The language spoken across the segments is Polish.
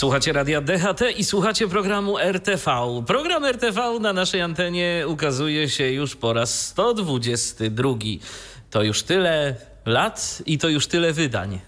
Słuchacie radia DHT i słuchacie programu RTV. Program RTV na naszej antenie ukazuje się już po raz 122. To już tyle lat i to już tyle wydań.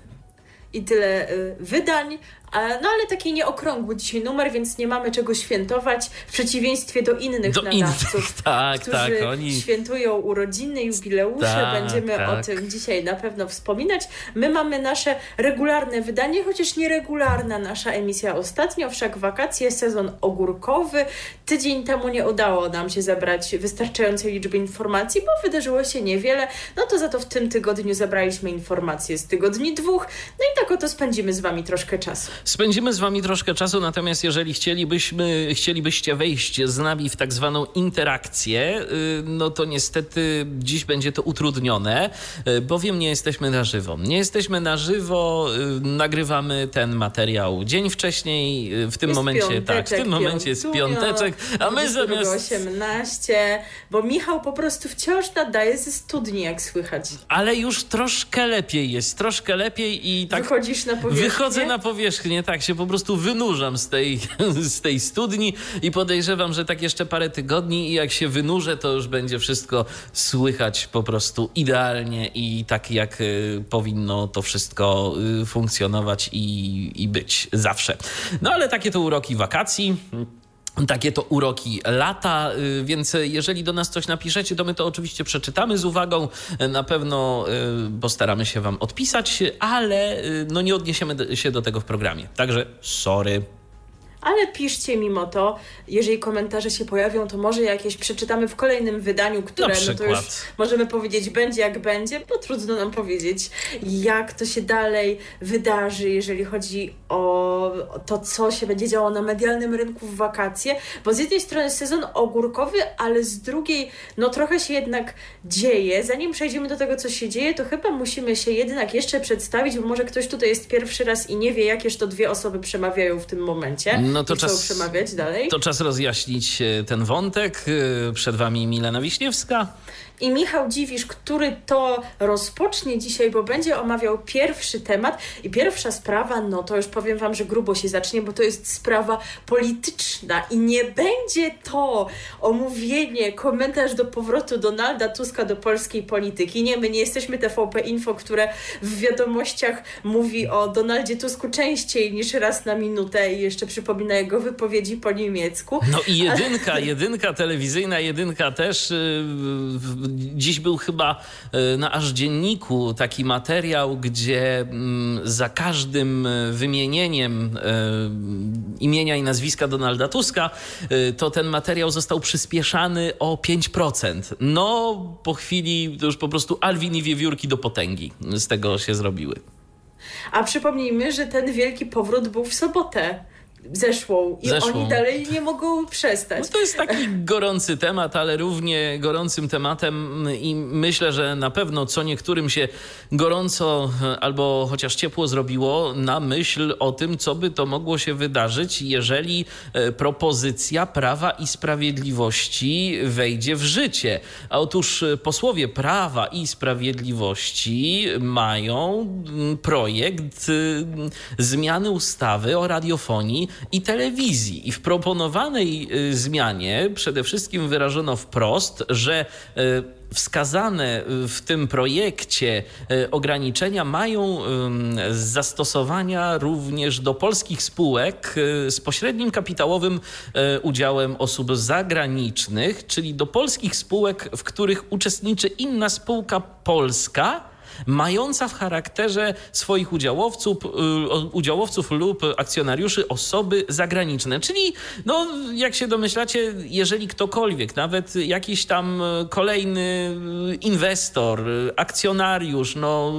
I tyle y, wydań, no ale taki nieokrągły dzisiaj numer, więc nie mamy czego świętować, w przeciwieństwie do innych do nadawców, innych, tak, którzy tak, oni... świętują urodziny, jubileusze. Tak, Będziemy tak. o tym dzisiaj na pewno wspominać. My mamy nasze regularne wydanie, chociaż nieregularna nasza emisja ostatnio, wszak wakacje, sezon ogórkowy. Tydzień temu nie udało nam się zebrać wystarczającej liczby informacji, bo wydarzyło się niewiele. No to za to w tym tygodniu zebraliśmy informacje z tygodni dwóch. No i tak oto spędzimy z Wami troszkę czasu. Spędzimy z Wami troszkę czasu, natomiast jeżeli chcielibyśmy, chcielibyście wejść z nami w tak zwaną interakcję, y, no to niestety dziś będzie to utrudnione, y, bowiem nie jesteśmy na żywo. Nie jesteśmy na żywo, y, nagrywamy ten materiał dzień wcześniej, w tym jest momencie, tak, w tym momencie jest piąteczek, a my zamiast... 18, bo Michał po prostu wciąż nadaje ze studni, jak słychać. Ale już troszkę lepiej jest, troszkę lepiej i tak... Wychodzisz na powierzchnię? Wychodzę na powierzchnię nie tak się po prostu wynurzam z tej, z tej studni i podejrzewam, że tak jeszcze parę tygodni i jak się wynurzę, to już będzie wszystko słychać po prostu idealnie i tak jak y, powinno to wszystko y, funkcjonować i, i być zawsze. No ale takie to uroki wakacji. Takie to uroki lata, y, więc jeżeli do nas coś napiszecie, to my to oczywiście przeczytamy z uwagą. Na pewno y, postaramy się Wam odpisać, ale y, no nie odniesiemy się do tego w programie. Także sorry ale piszcie mimo to, jeżeli komentarze się pojawią, to może jakieś przeczytamy w kolejnym wydaniu, które no to już możemy powiedzieć będzie jak będzie, bo trudno nam powiedzieć, jak to się dalej wydarzy, jeżeli chodzi o to, co się będzie działo na medialnym rynku w wakacje, bo z jednej strony sezon ogórkowy, ale z drugiej, no trochę się jednak dzieje. Zanim przejdziemy do tego, co się dzieje, to chyba musimy się jednak jeszcze przedstawić, bo może ktoś tutaj jest pierwszy raz i nie wie, jakież to dwie osoby przemawiają w tym momencie no to czas, przemawiać dalej. To czas rozjaśnić e, ten wątek. E, przed Wami Milena Wiśniewska i Michał Dziwisz, który to rozpocznie dzisiaj, bo będzie omawiał pierwszy temat i pierwsza sprawa, no to już powiem Wam, że grubo się zacznie, bo to jest sprawa polityczna i nie będzie to omówienie, komentarz do powrotu Donalda Tuska do polskiej polityki. Nie, my nie jesteśmy TVP Info, które w wiadomościach mówi o Donaldzie Tusku częściej niż raz na minutę i jeszcze przypomina jego wypowiedzi po niemiecku. No i jedynka, jedynka telewizyjna, jedynka też yy, dziś był chyba e, na aż dzienniku taki materiał, gdzie mm, za każdym e, wymienieniem e, imienia i nazwiska Donalda Tuska, to ten materiał został przyspieszany o 5%. No, po chwili to już po prostu Alwin i wiewiórki do potęgi z tego się zrobiły. A przypomnijmy, że ten wielki powrót był w sobotę zeszłą i zeszłą. oni dalej nie mogą przestać. No to jest taki gorący temat, ale równie gorącym tematem i myślę, że na pewno co niektórym się gorąco albo chociaż ciepło zrobiło na myśl o tym, co by to mogło się wydarzyć, jeżeli e, propozycja Prawa i Sprawiedliwości wejdzie w życie. A otóż e, posłowie Prawa i Sprawiedliwości mają projekt e, zmiany ustawy o radiofonii i telewizji. I w proponowanej y, zmianie przede wszystkim wyrażono wprost, że y, wskazane w tym projekcie y, ograniczenia mają zastosowania również do polskich spółek z pośrednim kapitałowym udziałem osób zagranicznych, czyli do polskich spółek, w których uczestniczy inna spółka polska mająca w charakterze swoich udziałowców, udziałowców lub akcjonariuszy osoby zagraniczne. Czyli, no, jak się domyślacie, jeżeli ktokolwiek, nawet jakiś tam kolejny inwestor, akcjonariusz, no,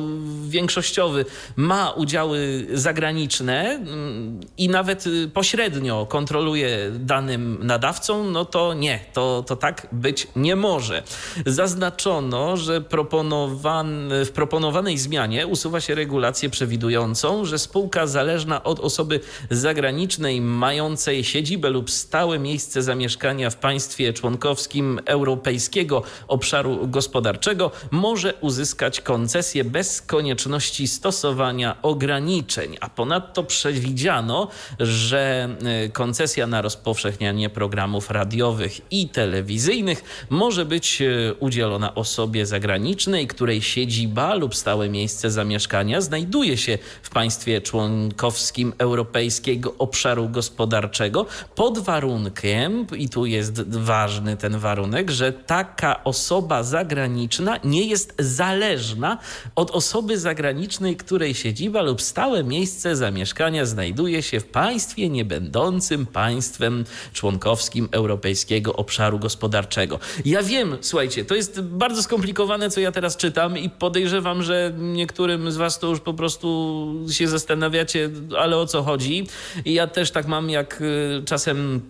większościowy ma udziały zagraniczne mm, i nawet pośrednio kontroluje danym nadawcą, no to nie, to, to tak być nie może. Zaznaczono, że proponowan, w proponowanej zmianie usuwa się regulację przewidującą, że spółka zależna od osoby zagranicznej mającej siedzibę lub stałe miejsce zamieszkania w państwie członkowskim Europejskiego Obszaru Gospodarczego może uzyskać koncesję bez konieczności stosowania ograniczeń, a ponadto przewidziano, że e, koncesja na rozpowszechnianie programów radiowych i telewizyjnych może być e, udzielona osobie zagranicznej, której siedziba lub stałe miejsce zamieszkania znajduje się w państwie członkowskim Europejskiego Obszaru Gospodarczego pod warunkiem, i tu jest ważny ten warunek, że taka osoba zagraniczna nie jest zależna od osoby zagranicznej, której siedziba lub stałe miejsce zamieszkania znajduje się w państwie niebędącym państwem członkowskim Europejskiego Obszaru Gospodarczego. Ja wiem, słuchajcie, to jest bardzo skomplikowane, co ja teraz czytam i podejrzewam, że niektórym z was to już po prostu się zastanawiacie, ale o co chodzi. I ja też tak mam, jak y, czasem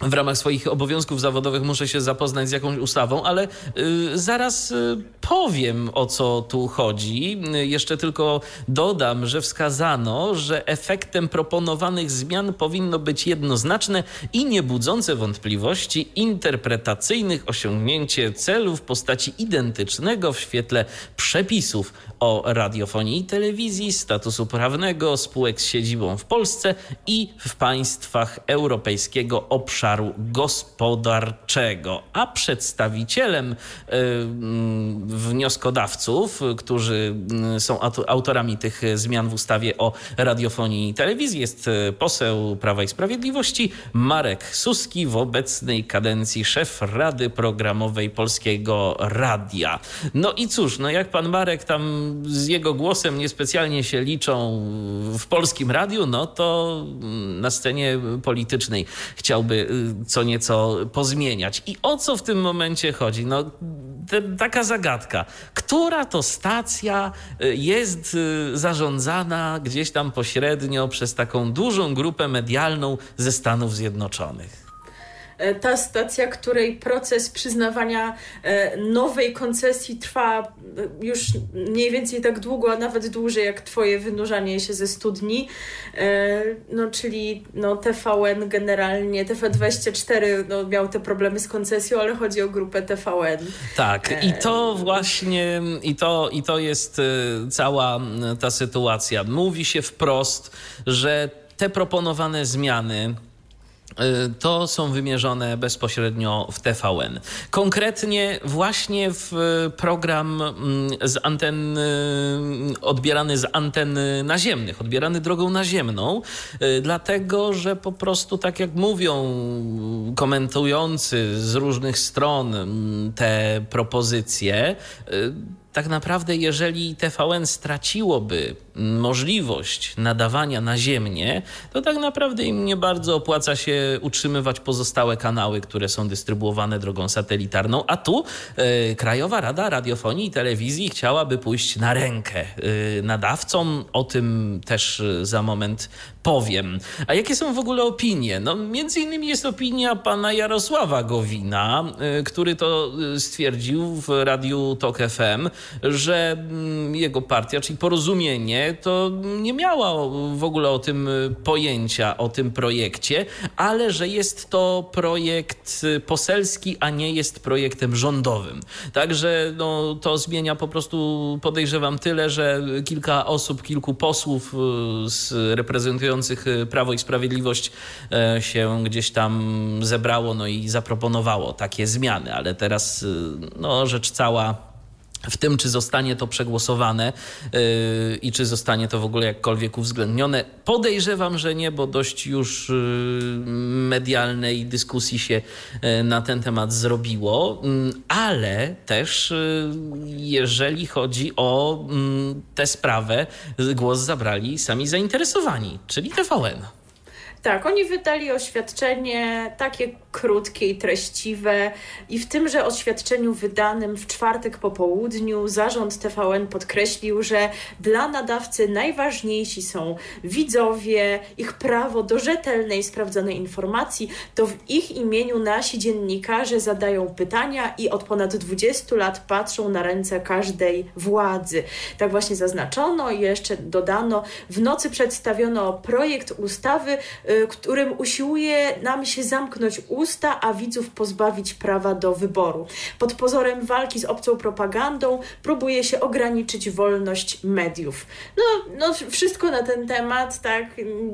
w ramach swoich obowiązków zawodowych muszę się zapoznać z jakąś ustawą, ale y, zaraz y, powiem o co tu chodzi. Y, jeszcze tylko dodam, że wskazano, że efektem proponowanych zmian powinno być jednoznaczne i niebudzące wątpliwości interpretacyjnych osiągnięcie celu w postaci identycznego w świetle przepisów o radiofonii i telewizji, statusu prawnego spółek z siedzibą w Polsce i w państwach europejskiego obszaru obszaru gospodarczego, a przedstawicielem y, mm, wnioskodawców, którzy mm, są autorami tych zmian w ustawie o radiofonii i telewizji, jest y, poseł Prawa i Sprawiedliwości Marek Suski, w obecnej kadencji szef Rady Programowej Polskiego Radia. No i cóż, no jak pan Marek tam z jego głosem niespecjalnie się liczą w polskim radiu, no to mm, na scenie politycznej chciałby co nieco pozmieniać. I o co w tym momencie chodzi? No, te, taka zagadka. Która to stacja y, jest y, zarządzana gdzieś tam pośrednio przez taką dużą grupę medialną ze Stanów Zjednoczonych? E, ta stacja, której proces przyznawania e, nowej koncesji trwa e, już mniej więcej tak długo, a nawet dłużej jak Twoje wynurzanie się ze studni. No, czyli no, TVN generalnie, TV24 no, miał te problemy z koncesją, ale chodzi o grupę TVN. Tak, i to właśnie, i to, i to jest cała ta sytuacja. Mówi się wprost, że te proponowane zmiany to są wymierzone bezpośrednio w TVN. Konkretnie właśnie w program mm, z anten, odbierany z anten naziemnych, odbierany drogą naziemną, y, dlatego że po prostu, tak jak mówią komentujący z różnych stron mm, te propozycje, y, tak naprawdę, jeżeli TVN straciłoby możliwość nadawania naziemnie, to tak naprawdę im nie bardzo opłaca się utrzymywać pozostałe kanały, które są dystrybuowane drogą satelitarną. A tu e, Krajowa Rada Radiofonii i Telewizji chciałaby pójść na rękę e, nadawcom. O tym też e, za moment powiem. A jakie są w ogóle opinie? No, między innymi jest opinia pana Jarosława Gowina, który to stwierdził w radiu TOK FM, że mm, jego partia, czyli Porozumienie, to nie miała w ogóle o tym y, pojęcia, o tym projekcie, ale że jest to projekt poselski, a nie jest projektem rządowym. Także no, to zmienia po prostu, podejrzewam, tyle, że kilka osób, kilku posłów z reprezentujących y, Prawo i Sprawiedliwość e, się gdzieś tam zebrało no i zaproponowało takie zmiany, ale teraz y, no, rzecz cała w tym, czy zostanie to przegłosowane yy, i czy zostanie to w ogóle jakkolwiek uwzględnione. Podejrzewam, że nie, bo dość już yy, medialnej dyskusji się yy, na ten temat zrobiło, mm, ale też yy, jeżeli chodzi o mm, tę sprawę, głos zabrali sami zainteresowani, czyli TVN. Tak, oni wydali oświadczenie takie krótkie i treściwe i w tymże oświadczeniu wydanym w czwartek po południu zarząd TVN podkreślił, że dla nadawcy najważniejsi są widzowie, ich prawo do rzetelnej, sprawdzonej informacji. To w ich imieniu nasi dziennikarze zadają pytania i od ponad 20 lat patrzą na ręce każdej władzy. Tak właśnie zaznaczono i jeszcze dodano, w nocy przedstawiono projekt ustawy, którym usiłuje nam się zamknąć ust usta, a widzów pozbawić prawa do wyboru. Pod pozorem walki z obcą propagandą próbuje się ograniczyć wolność mediów. No, no wszystko na ten temat, tak,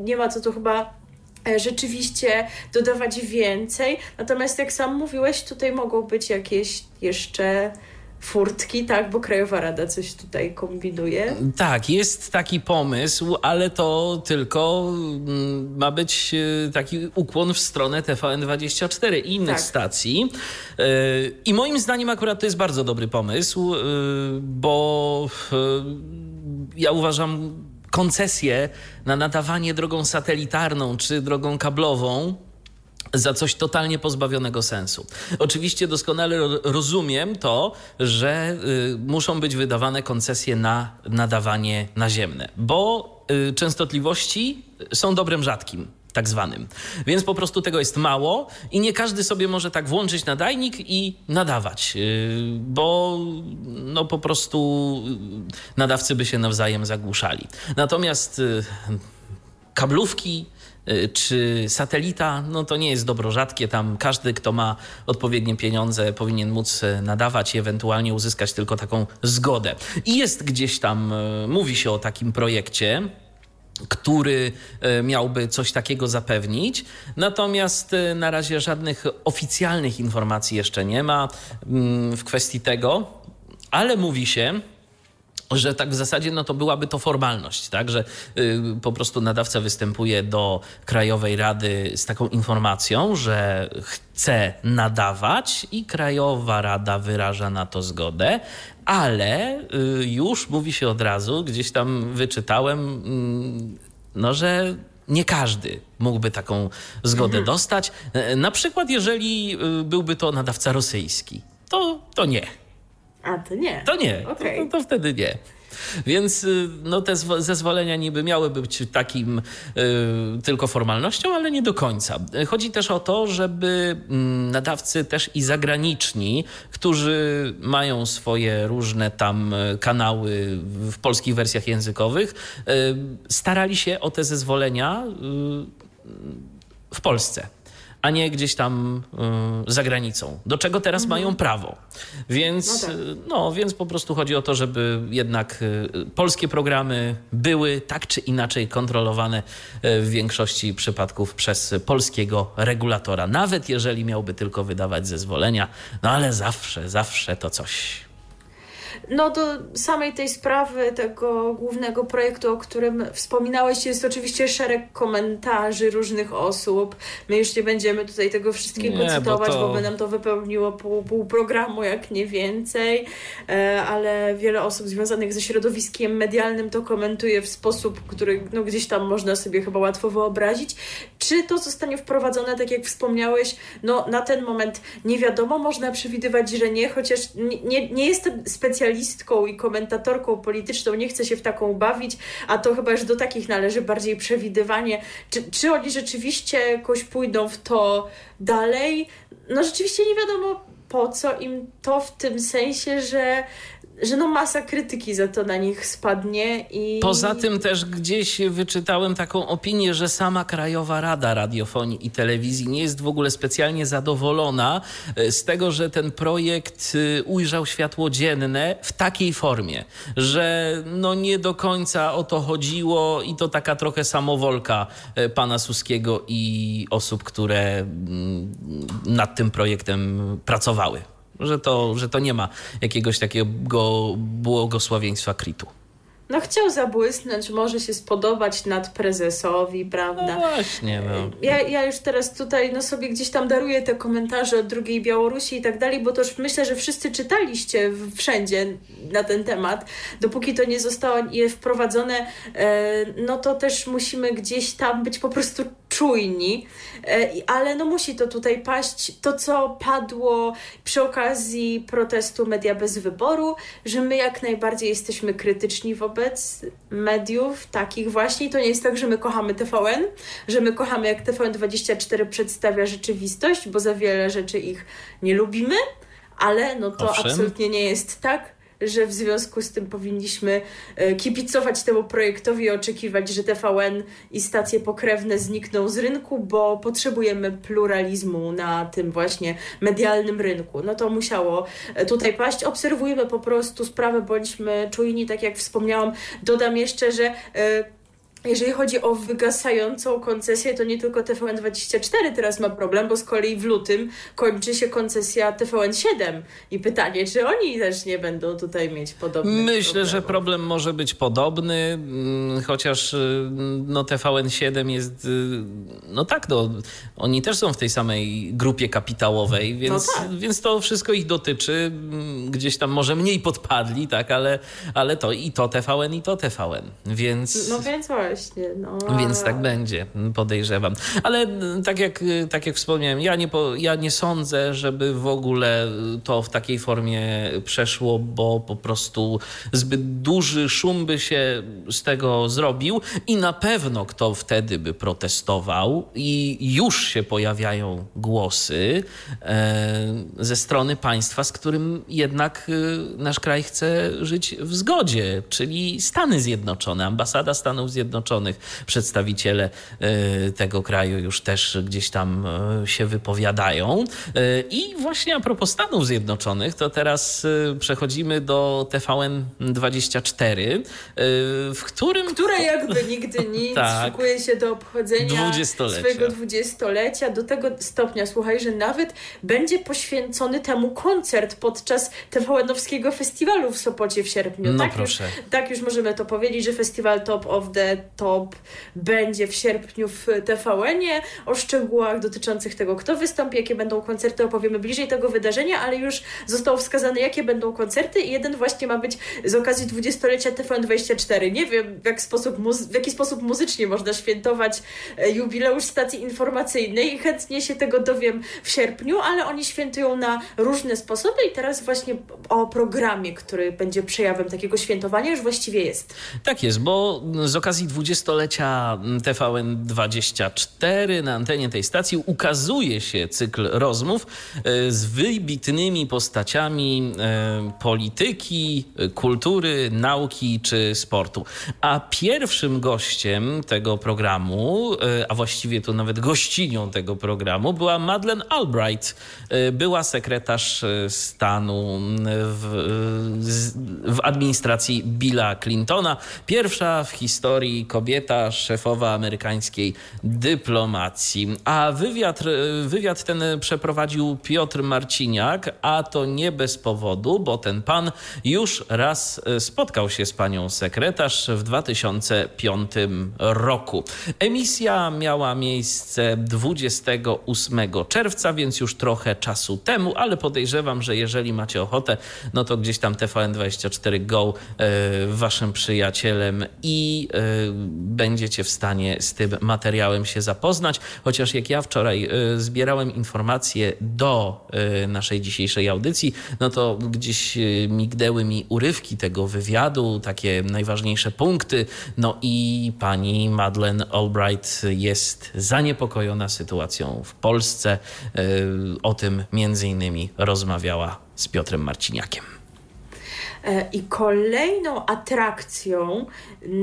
nie ma co tu chyba e, rzeczywiście dodawać więcej. Natomiast jak sam mówiłeś, tutaj mogą być jakieś jeszcze furtki, tak, bo Krajowa Rada coś tutaj kombinuje. Tak, jest taki pomysł, ale to tylko mm, ma być e, taki ukłon w stronę TVN24 i innych tak. stacji. E, I moim zdaniem akurat to jest bardzo dobry pomysł, e, bo ja uważam koncesję na nadawanie drogą satelitarną czy drogą kablową za coś totalnie pozbawionego sensu. Oczywiście doskonale rozumiem to, że y, muszą być wydawane koncesje na nadawanie naziemne, bo y, częstotliwości są dobrem rzadkim tak zwanym. Więc po prostu tego jest mało i nie każdy sobie może tak włączyć nadajnik i nadawać, y, bo no po prostu nadawcy by się nawzajem zagłuszali. Natomiast y, kablówki Y, czy satelita, no to nie jest dobro rzadkie. Tam każdy, kto ma odpowiednie pieniądze, powinien móc y, nadawać i ewentualnie uzyskać tylko taką zgodę. I jest gdzieś tam, y, mówi się o takim projekcie który miałby coś takiego zapewnić. Natomiast na razie żadnych oficjalnych informacji jeszcze nie ma mm, w kwestii tego, ale mówi się, że tak w zasadzie no to byłaby to formalność, tak, że y, po prostu nadawca występuje do Krajowej Rady z taką informacją, że chce nadawać i Krajowa Rada wyraża na to zgodę, ale y, już mówi się od razu, gdzieś tam wyczytałem, y, no że nie każdy mógłby taką zgodę mhm. dostać. E, na przykład, jeżeli y, byłby to nadawca rosyjski, to, to nie. A, to nie. To nie, okay. to, to, wtedy nie. Więc y, no, te zezwolenia niby miały być takim y, tylko formalnością, ale nie do końca. Chodzi też o to, żeby mm, nadawcy też i zagraniczni, którzy mają swoje różne tam y, kanały w polskich wersjach językowych, y, starali się o te zezwolenia y, w Polsce a nie gdzieś tam y, za granicą, do czego teraz mhm. mają prawo. Więc, no, tak. Y, no, więc po prostu chodzi o to, żeby jednak y, polskie programy były tak czy inaczej kontrolowane y, w większości przypadków przez polskiego regulatora, nawet jeżeli miałby tylko wydawać zezwolenia, no ale zawsze, zawsze to coś. No do samej tej sprawy, tego głównego projektu, o którym wspominałeś, jest oczywiście szereg komentarzy różnych osób. My już nie będziemy tutaj tego wszystkiego nie, cytować, bo, to... bo by nam to wypełniło pół, pół programu, jak nie więcej, e, ale wiele osób związanych ze środowiskiem medialnym to komentuje w sposób, który no, gdzieś tam można sobie chyba łatwo wyobrazić. Czy to zostanie wprowadzone, tak jak wspomniałeś, no na ten moment nie wiadomo, można przewidywać, że nie, chociaż nie, nie, nie jestem specjalistą specjalistką i komentatorką polityczną, nie chcę się w taką bawić, a to chyba już do takich należy bardziej przewidywanie, czy, czy oni rzeczywiście jakoś pójdą w to dalej. No rzeczywiście nie wiadomo po co im to w tym sensie, że że no masa krytyki za to na nich spadnie i... Poza tym też gdzieś wyczytałem taką opinię, że sama Krajowa Rada Radiofonii i Telewizji nie jest w ogóle specjalnie zadowolona e, z tego, że ten projekt e, ujrzał światło dzienne w takiej formie, że no nie do końca o to chodziło i to taka trochę samowolka e, pana Suskiego i osób, które mm, nad tym projektem pracowały. Że to, że to nie ma jakiegoś takiego błogosławieństwa kritu no chciał zabłysnąć, może się spodobać nad prezesowi, prawda? No właśnie. No. Ja, ja już teraz tutaj no sobie gdzieś tam daruję te komentarze od drugiej Białorusi i tak dalej, bo to już myślę, że wszyscy czytaliście wszędzie na ten temat. Dopóki to nie zostało je wprowadzone, e, no to też musimy gdzieś tam być po prostu czujni, e, ale no musi to tutaj paść. To, co padło przy okazji protestu Media Bez Wyboru, że my jak najbardziej jesteśmy krytyczni wobec mediów takich właśnie. To nie jest tak, że my kochamy TVN, że my kochamy jak TVN24 przedstawia rzeczywistość, bo za wiele rzeczy ich nie lubimy, ale no to Owszem. absolutnie nie jest tak że w związku z tym powinniśmy e, kibicować temu projektowi i oczekiwać, że TVN i stacje pokrewne znikną z rynku, bo potrzebujemy pluralizmu na tym właśnie medialnym rynku. No to musiało e, tutaj paść. Obserwujemy po prostu sprawę, bądźmy czujni, tak jak wspomniałam. Dodam jeszcze, że e, jeżeli chodzi o wygasającą koncesję, to nie tylko TVN24 teraz ma problem, bo z kolei w lutym kończy się koncesja TVN7 i pytanie, czy oni też nie będą tutaj mieć podobnych Myślę, problemów. że problem może być podobny, mm, chociaż y, no TVN7 jest, y, no tak, no, oni też są w tej samej grupie kapitałowej, więc, no tak. więc to wszystko ich dotyczy. Mm, gdzieś tam może mniej podpadli, tak, ale, ale to i to TVN, i to TVN, więc... No więc właśnie. No. Więc tak będzie, podejrzewam. Ale tak jak, tak jak wspomniałem, ja nie, po, ja nie sądzę, żeby w ogóle to w takiej formie przeszło, bo po prostu zbyt duży szum by się z tego zrobił i na pewno kto wtedy by protestował i już się pojawiają głosy e, ze strony państwa, z którym jednak e, nasz kraj chce żyć w zgodzie, czyli Stany Zjednoczone, ambasada Stanów Zjednoczonych Zjednoczonych. Przedstawiciele e, tego kraju już też gdzieś tam e, się wypowiadają. E, I właśnie a propos Stanów Zjednoczonych, to teraz przechodzimy do TVN24, w którym... Które jakby nigdy nic tak, szykuje się do obchodzenia dwudziestolecia. swojego dwudziestolecia. Do tego stopnia, słuchaj, że nawet będzie poświęcony temu koncert podczas TVN-owskiego festiwalu w Sopocie w sierpniu. No tak proszę. Już, tak już możemy to powiedzieć, że festiwal Top of the Top będzie w sierpniu w TVN-ie. O szczegółach dotyczących tego, kto wystąpi, jakie będą koncerty, opowiemy bliżej tego wydarzenia, ale już zostało wskazane, jakie będą koncerty i jeden właśnie ma być z okazji dwudziestolecia TVN24. Nie wiem, w, jak sposób w jaki sposób muzycznie można świętować e, jubileusz stacji informacyjnej chętnie się tego dowiem w sierpniu, ale oni świętują na różne sposoby i teraz właśnie o programie, który będzie przejawem takiego świętowania już właściwie jest. Tak jest, bo z okazji dwudziestolecia TVN24 na antenie tej stacji ukazuje się cykl rozmów e, z wybitnymi postaciami e, polityki, kultury, nauki czy sportu. A pierwszym gościem tego programu, e, a właściwie to nawet gościnią tego programu, była Madeleine Albright, była sekretarz stanu w, w administracji Billa Clintona. Pierwsza w historii kobieta szefowa amerykańskiej dyplomacji. A wywiad, wywiad ten przeprowadził Piotr Marciniak, a to nie bez powodu, bo ten pan już raz spotkał się z panią sekretarz w 2005 roku. Emisja miała miejsce 28 czerwca, więc już trochę czasu temu, ale podejrzewam, że jeżeli macie ochotę, no to gdzieś tam TVN24 Go e, waszym przyjacielem i e, będziecie w stanie z tym materiałem się zapoznać. Chociaż jak ja wczoraj y, zbierałem informacje do y, naszej dzisiejszej audycji, no to gdzieś y, migdęły mi urywki tego wywiadu, takie najważniejsze punkty. No i pani Madeleine Albright jest zaniepokojona sytuacją w Polsce. O tym między innymi rozmawiała z Piotrem Marciniakiem. E, I kolejną atrakcją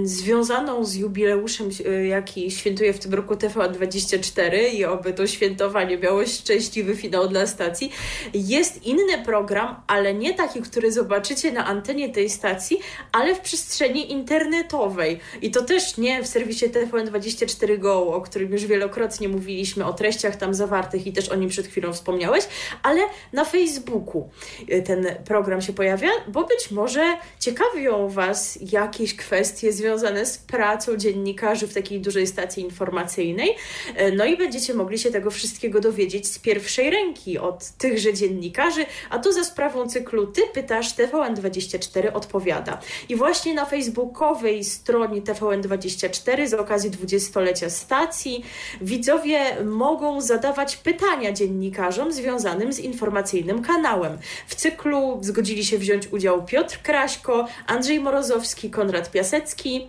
związaną z jubileuszem, e, jaki świętuje w tym roku TVN24 i oby to świętowanie miało szczęśliwy finał dla stacji, jest inny program, ale nie taki, który zobaczycie na antenie tej stacji, ale w przestrzeni internetowej. I to też nie w serwisie TVN24 Go, o którym już wielokrotnie mówiliśmy, o treściach tam zawartych i też o nim przed chwilą wspomniałeś, ale na Facebooku e, ten program się pojawia, bo być może ciekawią Was jakieś kwestie związane z pracą dziennikarzy w takiej dużej stacji informacyjnej. E, no i będziecie mogli się tego wszystkiego dowiedzieć z pierwszej ręki od tychże dziennikarzy, a to za sprawą cyklu Ty pytasz, TVN24 odpowiada. I właśnie na facebookowej stronie TVN24 z okazji dwudziestolecia stacji widzowie mogą zadawać pytania dziennikarzom związanym z informacyjnym kanałem. W cyklu zgodzili się wziąć udział Piotr Kraśko, Andrzej Morozowski, Konrad Piasecki,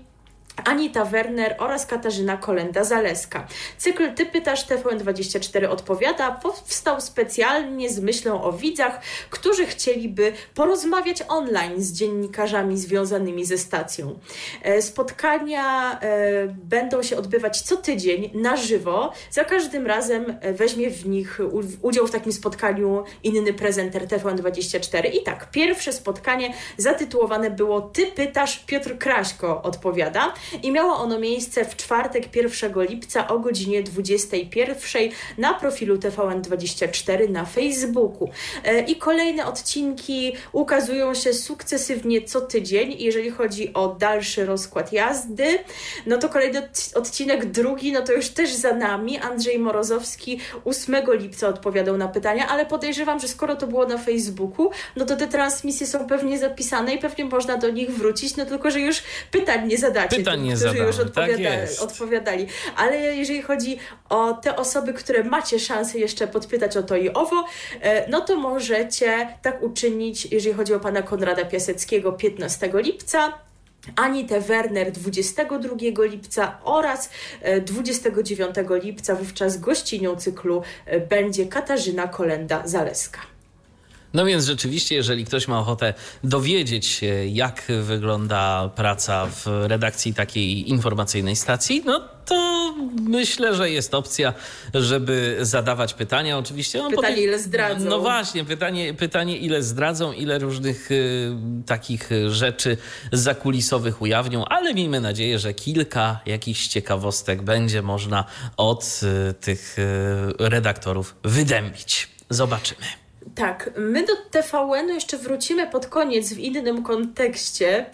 Anita Werner oraz Katarzyna Kolenda-Zaleska. Cykl Ty pytasz TVN24 odpowiada powstał specjalnie z myślą o widzach, którzy chcieliby porozmawiać online z dziennikarzami związanymi ze stacją. E, spotkania e, będą się odbywać co tydzień na żywo. Za każdym razem e, weźmie w nich udział w takim spotkaniu inny prezenter TVN24. I tak, pierwsze spotkanie zatytułowane było Ty pytasz, Piotr Kraśko odpowiada i miało ono miejsce w czwartek 1 lipca o godzinie 21 na profilu TVN24 na Facebooku. E, I kolejne odcinki ukazują się sukcesywnie co tydzień. Jeżeli chodzi o dalszy rozkład jazdy, no to kolejny odcinek drugi, no to już też za nami. Andrzej Morozowski 8 lipca odpowiadał na pytania, ale podejrzewam, że skoro to było na Facebooku, no to te transmisje są pewnie zapisane i pewnie można do nich wrócić, no tylko, że już pytań nie zadacie. Pytań nie zadamy. już odpowiada tak odpowiadali. Ale jeżeli chodzi o te osoby, które macie szansę jeszcze podpytać o to i owo, e, no to możecie tak uczynić, jeżeli chodzi o pana Konrada Piaseckiego 15 lipca, Anitę Werner 22 lipca oraz 29 e, lipca wówczas gościnią cyklu e, będzie Katarzyna Kolenda-Zaleska. No więc rzeczywiście, jeżeli ktoś ma ochotę dowiedzieć się, jak wygląda praca w redakcji takiej informacyjnej stacji, no to myślę, że jest opcja, żeby zadawać pytania. Oczywiście. No, pytanie, potem, ile zdradzą. No właśnie, pytanie, pytanie, ile zdradzą, ile różnych y, takich rzeczy zakulisowych ujawnią, ale miejmy nadzieję, że kilka jakichś ciekawostek będzie można od y, tych y, redaktorów wydębić. Zobaczymy. Tak, my do TVN-u jeszcze wrócimy pod koniec w innym kontekście,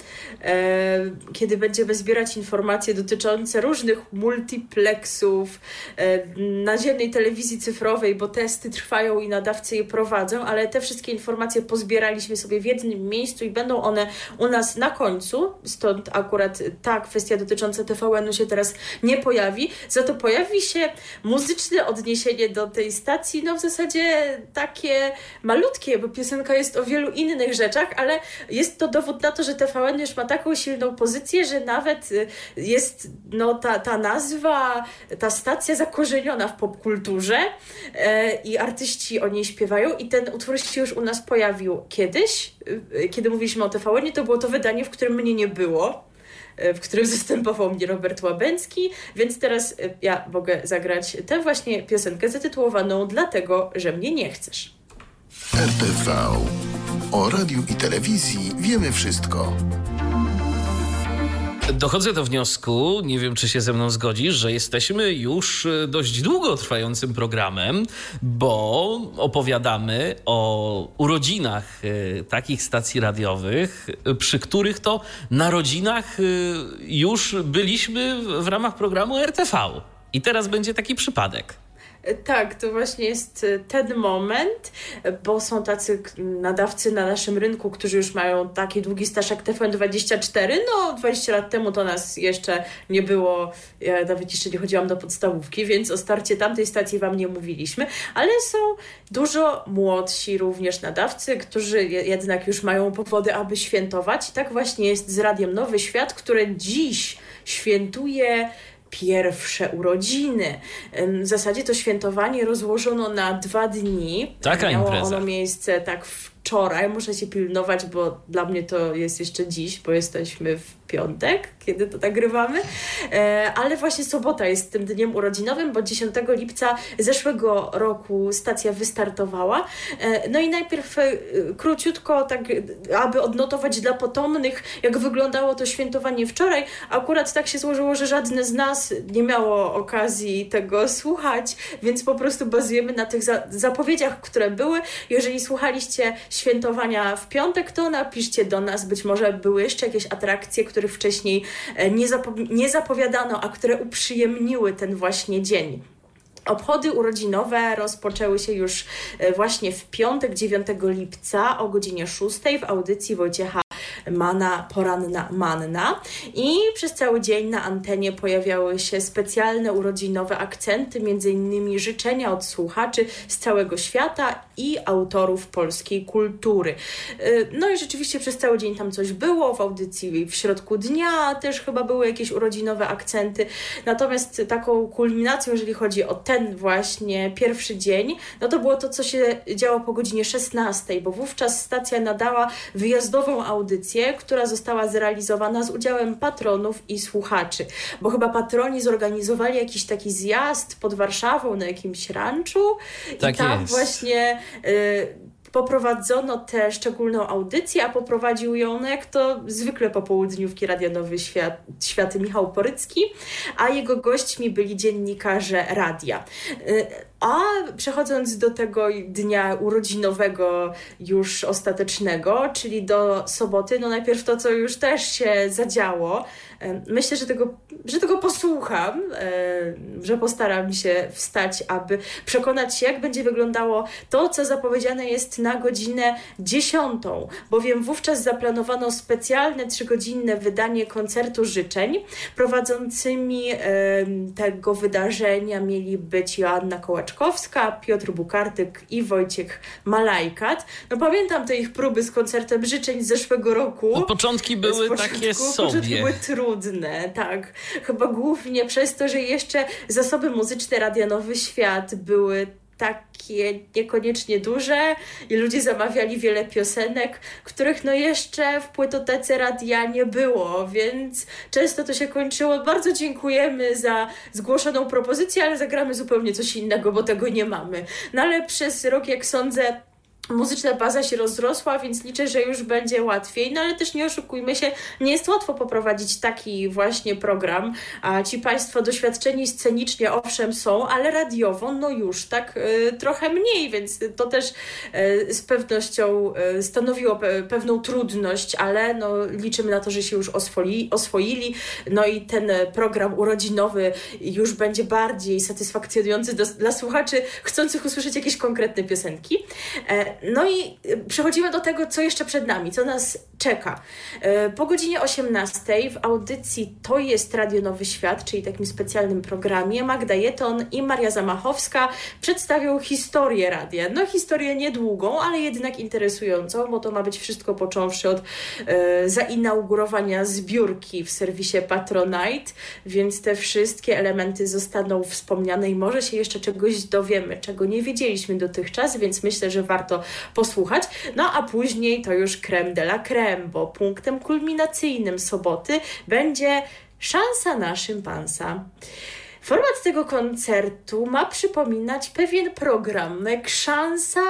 e, kiedy będziemy zbierać informacje dotyczące różnych multiplexów, e, naziemnej telewizji cyfrowej, bo testy trwają i nadawcy je prowadzą, ale te wszystkie informacje pozbieraliśmy sobie w jednym miejscu i będą one u nas na końcu, stąd akurat ta kwestia dotycząca TVN-u się teraz nie pojawi, za to pojawi się muzyczne odniesienie do tej stacji, no w zasadzie takie malutkie, bo piosenka jest o wielu innych rzeczach, ale jest to dowód na to, że TVN już ma taką silną pozycję, że nawet y, jest no, ta, ta nazwa, ta stacja zakorzeniona w popkulturze e, i artyści o niej śpiewają i ten utwór się już u nas pojawił kiedyś, y, kiedy mówiliśmy o TVN, to było to wydanie, w którym mnie nie było e, w którym zastępował mnie Robert Łabęcki, więc teraz e, ja mogę zagrać tę właśnie piosenkę zatytułowaną Dlatego, że mnie nie chcesz. RTV. O radiu i telewizji wiemy wszystko. Dochodzę do wniosku, nie wiem czy się ze mną zgodzisz, że jesteśmy już e, dość długo trwającym programem, bo opowiadamy o urodzinach e, takich stacji radiowych, e, przy których to narodzinach już byliśmy w ramach programu RTV. I teraz będzie taki przypadek. Tak, to właśnie jest e, ten moment, bo są tacy nadawcy na naszym rynku, którzy już mają taki długi staż jak TVN24. No, 20 lat temu to nas jeszcze nie było, ja nawet jeszcze nie chodziłam do podstawówki, więc o starcie tamtej stacji Wam nie mówiliśmy, ale są dużo młodsi również nadawcy, którzy jednak już mają powody, aby świętować. I tak właśnie jest z Radiem Nowy Świat, które dziś świętuje pierwsze urodziny. W zasadzie to świętowanie rozłożono na dwa dni. Taka Miało impreza. ono miejsce tak wczoraj, muszę się pilnować, bo dla mnie to jest jeszcze dziś, bo jesteśmy w piątek, kiedy to nagrywamy, e, ale właśnie sobota jest tym dniem urodzinowym, bo 10 lipca zeszłego roku stacja wystartowała. E, no i najpierw e, króciutko, tak aby odnotować dla potomnych, jak wyglądało to świętowanie wczoraj. Akurat tak się złożyło, że żadne z nas nie miało okazji tego słuchać, więc po prostu bazujemy na tych zapowiedziach, które były. Jeżeli słuchaliście świętowania w piątek, to napiszcie do nas, być może były jeszcze jakieś atrakcje, których wcześniej e, nie, zapo- nie zapowiadano, a które uprzyjemniły ten właśnie dzień. Obchody urodzinowe rozpoczęły się już e, właśnie w piątek 9 lipca o godzinie 6 w audycji Wojciecha Mana Poranna Manna i przez cały dzień na antenie pojawiały się specjalne urodzinowe akcenty, innymi życzenia od słuchaczy z całego świata i autorów polskiej kultury. Y, no i rzeczywiście przez cały dzień tam coś było, w audycji w środku dnia też chyba były jakieś urodzinowe akcenty, natomiast taką kulminacją, jeżeli chodzi o ten właśnie pierwszy dzień, no to było to, co się działo po godzinie 16, bo wówczas stacja nadała wyjazdową audycję, która została zrealizowana z udziałem patronów i słuchaczy, bo chyba patroni zorganizowali jakiś taki zjazd pod Warszawą na jakimś ranczu tak i tam jest. właśnie y, poprowadzono tę szczególną audycję, a poprowadził ją, no jak to zwykle po południówki Radia Nowy Świat, Światy Michał Porycki, a jego gośćmi byli dziennikarze radia. Y, a przechodząc do tego dnia urodzinowego już ostatecznego, czyli do soboty, no najpierw to, co już też się zadziało, Myślę, że tego, że tego posłucham, że postaram się wstać, aby przekonać się, jak będzie wyglądało to, co zapowiedziane jest na godzinę 10, bowiem wówczas zaplanowano specjalne trzygodzinne wydanie koncertu życzeń. Prowadzącymi tego wydarzenia mieli być Joanna Kołaczkowska, Piotr Bukartyk i Wojciech Malajkat. No pamiętam te ich próby z koncertem życzeń z zeszłego roku. No, początki były takie sobie. Początki były trudne, tak. Chyba głównie przez to, że jeszcze zasoby muzyczne Radia Nowy Świat były takie niekoniecznie duże i ludzie zamawiali wiele piosenek, których no jeszcze w płytotece radia nie było, więc często to się kończyło. Bardzo dziękujemy za zgłoszoną propozycję, ale zagramy zupełnie coś innego, bo tego nie mamy. No ale przez rok, jak sądzę, muzyczna baza się rozrosła, więc liczę, że już będzie łatwiej. No ale też nie oszukujmy się, nie jest łatwo poprowadzić taki właśnie program. A ci Państwo doświadczeni scenicznie owszem są, ale radiowo no już tak y, trochę mniej, więc to też y, z pewnością y, stanowiło pe pewną trudność, ale no, liczymy na to, że się już oswoi, oswoili. No i ten program urodzinowy już będzie bardziej satysfakcjonujący do, dla słuchaczy chcących usłyszeć jakieś konkretne piosenki. No i y, przechodzimy do tego, co jeszcze przed nami, co nas czeka. Y, po godzinie 18 w audycji To jest Radio Nowy Świat, czyli takim specjalnym programie, Magda Jeton i Maria Zamachowska przedstawią historię radia. No historię niedługą, ale jednak interesującą, bo to ma być wszystko począwszy od e, zainaugurowania zbiórki w serwisie Patronite, więc te wszystkie elementy zostaną wspomniane i może się jeszcze czegoś dowiemy, czego nie wiedzieliśmy dotychczas, więc myślę, że warto posłuchać. No a później to już creme de la creme, bo punktem kulminacyjnym soboty będzie szansa na szympansa. Format tego koncertu ma przypominać pewien program, szansa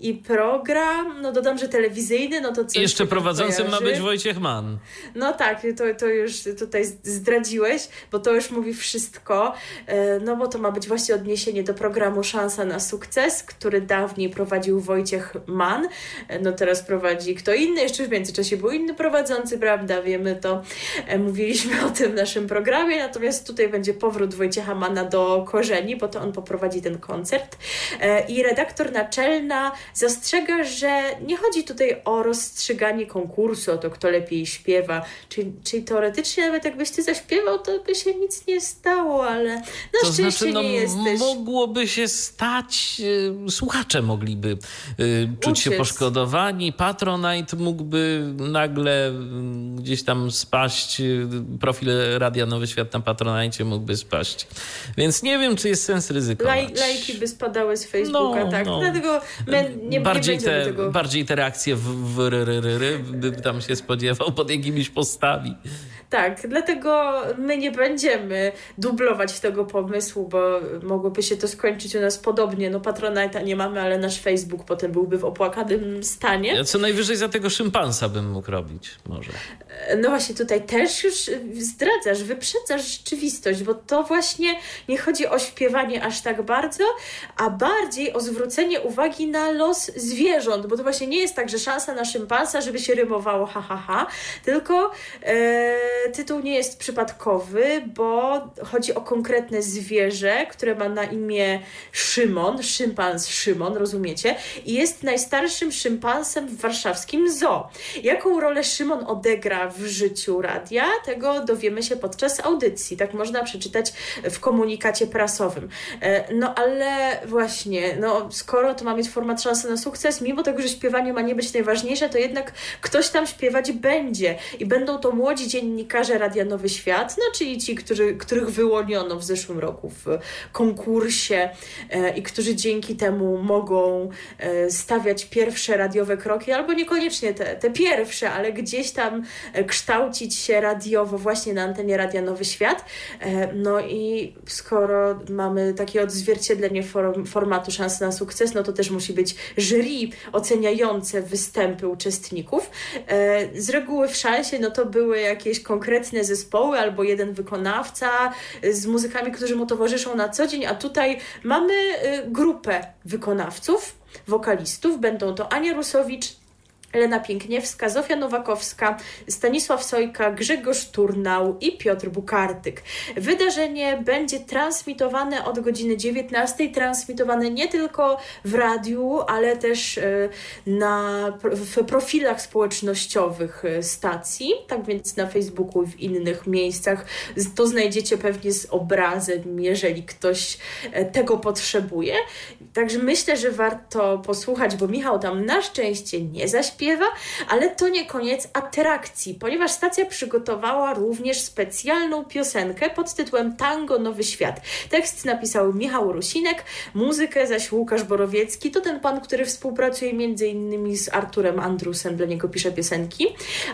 i program, no dodam, że telewizyjny, no to coś I jeszcze prowadzącym ma być Wojciech Mann. No tak, to, to już tutaj zdradziłeś, bo to już mówi wszystko, e, no bo to ma być właśnie odniesienie do programu Szansa na sukces, który dawniej prowadził Wojciech Mann, e, no teraz prowadzi kto inny, jeszcze w międzyczasie był inny prowadzący, prawda, wiemy to, e, mówiliśmy o tym w naszym programie, natomiast tutaj będzie powrót Wojciecha Manna do korzeni, bo to on poprowadzi ten koncert. I redaktor naczelna zastrzega, że nie chodzi tutaj o rozstrzyganie konkursu, o to, kto lepiej śpiewa. Czyli, czyli teoretycznie nawet jakbyś ty zaśpiewał, to by się nic nie stało, ale na to szczęście znaczy, no, nie jesteś. Mogłoby się stać, y, słuchacze mogliby y, czuć Uciec. się poszkodowani, Patronite mógłby nagle y, gdzieś tam spaść, profil Radia Nowy Świat na Patronite mógłby spaść. Więc nie wiem, czy jest sens ryzykować. Laj, lajki by spadały z Facebooka, no, tak. No. Dlatego nie, bardziej, nie te, tego... bardziej te reakcje w, w ryryryry, bym tam się spodziewał pod jakimiś postami. Tak, dlatego my nie będziemy dublować tego pomysłu, bo mogłoby się to skończyć u nas podobnie. No Patronite'a nie mamy, ale nasz Facebook potem byłby w opłakanym stanie. Ja co najwyżej za tego szympansa bym mógł robić, może. No właśnie tutaj też już zdradzasz, wyprzedzasz rzeczywistość, bo to właśnie nie chodzi o śpiewanie aż tak bardzo, a bardziej o zwrócenie uwagi na los zwierząt, bo to właśnie nie jest tak, że szansa na szympansa, żeby się rymowało ha, ha, ha tylko e, tytuł nie jest przypadkowy, bo chodzi o konkretne zwierzę, które ma na imię Szymon, szympans Szymon, rozumiecie? I jest najstarszym szympansem w warszawskim zoo. Jaką rolę Szymon odegra w życiu radia, tego dowiemy się podczas audycji. Tak można przeczytać w komunikacie prasowym. E, no ale właśnie, no skoro to ma mieć format szansy na sukces, mimo tego, że śpiewanie ma nie być najważniejsze, to jednak ktoś tam śpiewać będzie i będą to młodzi dziennikarze Radia Nowy Świat, no czyli ci, którzy, których wyłoniono w zeszłym roku w konkursie e, i którzy dzięki temu mogą e, stawiać pierwsze radiowe kroki, albo niekoniecznie te, te pierwsze, ale gdzieś tam kształcić się radiowo właśnie na antenie Radia Nowy Świat. E, no i skoro mamy takie odzwierciedlenie form, formatu szans na sukces, no to też musi być jury oceniające występy uczestników. E, z reguły w szansie no to były jakieś konkretne zespoły albo jeden wykonawca z muzykami, którzy mu towarzyszą na co dzień, a tutaj mamy y, grupę wykonawców, wokalistów. Będą to Ania Rusowicz, Elena Piękniewska, Zofia Nowakowska, Stanisław Sojka, Grzegorz Turnał i Piotr Bukartyk. Wydarzenie będzie transmitowane od godziny 19, transmitowane nie tylko w radiu, ale też e, na, w profilach społecznościowych e, stacji, tak więc na Facebooku i w innych miejscach. To znajdziecie pewnie z obrazem, jeżeli ktoś e, tego potrzebuje. Także myślę, że warto posłuchać, bo Michał tam na szczęście nie zaśpiewa śpiewa, ale to nie koniec atrakcji, ponieważ stacja przygotowała również specjalną piosenkę pod tytułem Tango Nowy Świat. Tekst napisał Michał Rusinek, muzykę zaś Łukasz Borowiecki. To ten pan, który współpracuje innymi z Arturem Andrusem, dla niego pisze piosenki.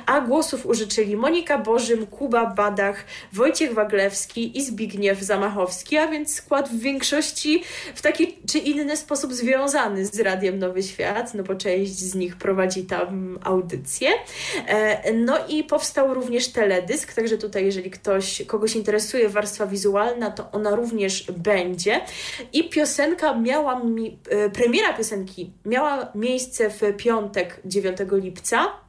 A głosów użyczyli Monika Bożym, Kuba Badach, Wojciech Waglewski i Zbigniew Zamachowski, a więc skład w większości w taki czy inny sposób związany z Radiem Nowy Świat, no bo część z nich prowadzi tam audycję. E, no i powstał również teledysk, także tutaj jeżeli ktoś, kogoś interesuje warstwa wizualna, to ona również będzie. I piosenka miała, mi, e, premiera piosenki miała miejsce w piątek 9 lipca.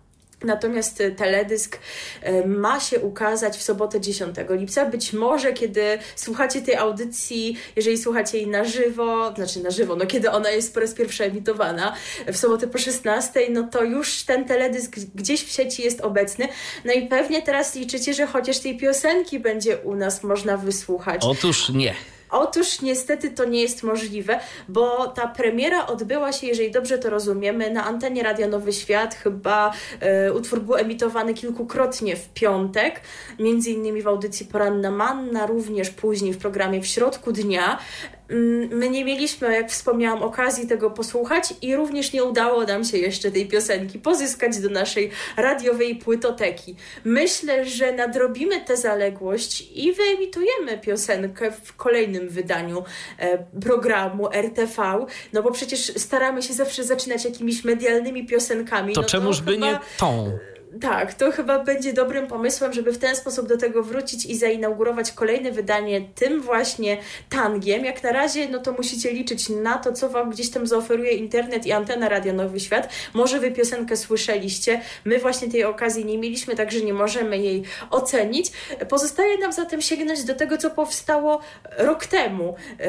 Natomiast e, teledysk e, ma się ukazać w sobotę 10 lipca. Być może, kiedy słuchacie tej audycji, jeżeli słuchacie jej na żywo, znaczy na żywo, no kiedy ona jest po raz pierwszy emitowana w sobotę po 16, no to już ten teledysk gdzieś w sieci jest obecny. No i pewnie teraz liczycie, że chociaż tej piosenki będzie u nas można wysłuchać. Otóż nie. Otóż niestety to nie jest możliwe, bo ta premiera odbyła się, jeżeli dobrze to rozumiemy, na antenie Radia Nowy Świat. Chyba e, utwór był emitowany kilkukrotnie w piątek, między innymi w audycji Poranna Manna, również później w programie w środku dnia. Mm, my nie mieliśmy, jak wspomniałam, okazji tego posłuchać i również nie udało nam się jeszcze tej piosenki pozyskać do naszej radiowej płytoteki. Myślę, że nadrobimy tę zaległość i wyemitujemy piosenkę w kolejnym wydaniu e, programu RTV, no bo przecież staramy się zawsze zaczynać jakimiś medialnymi piosenkami. To no czemuż to by chyba... nie tą? Tak, to chyba będzie dobrym pomysłem, żeby w ten sposób do tego wrócić i zainaugurować kolejne wydanie tym właśnie tangiem. Jak na razie, no to musicie liczyć na to, co Wam gdzieś tam zaoferuje internet i antena Radio Nowy Świat. Może Wy piosenkę słyszeliście, my właśnie tej okazji nie mieliśmy, także nie możemy jej ocenić. Pozostaje nam zatem sięgnąć do tego, co powstało rok temu yy,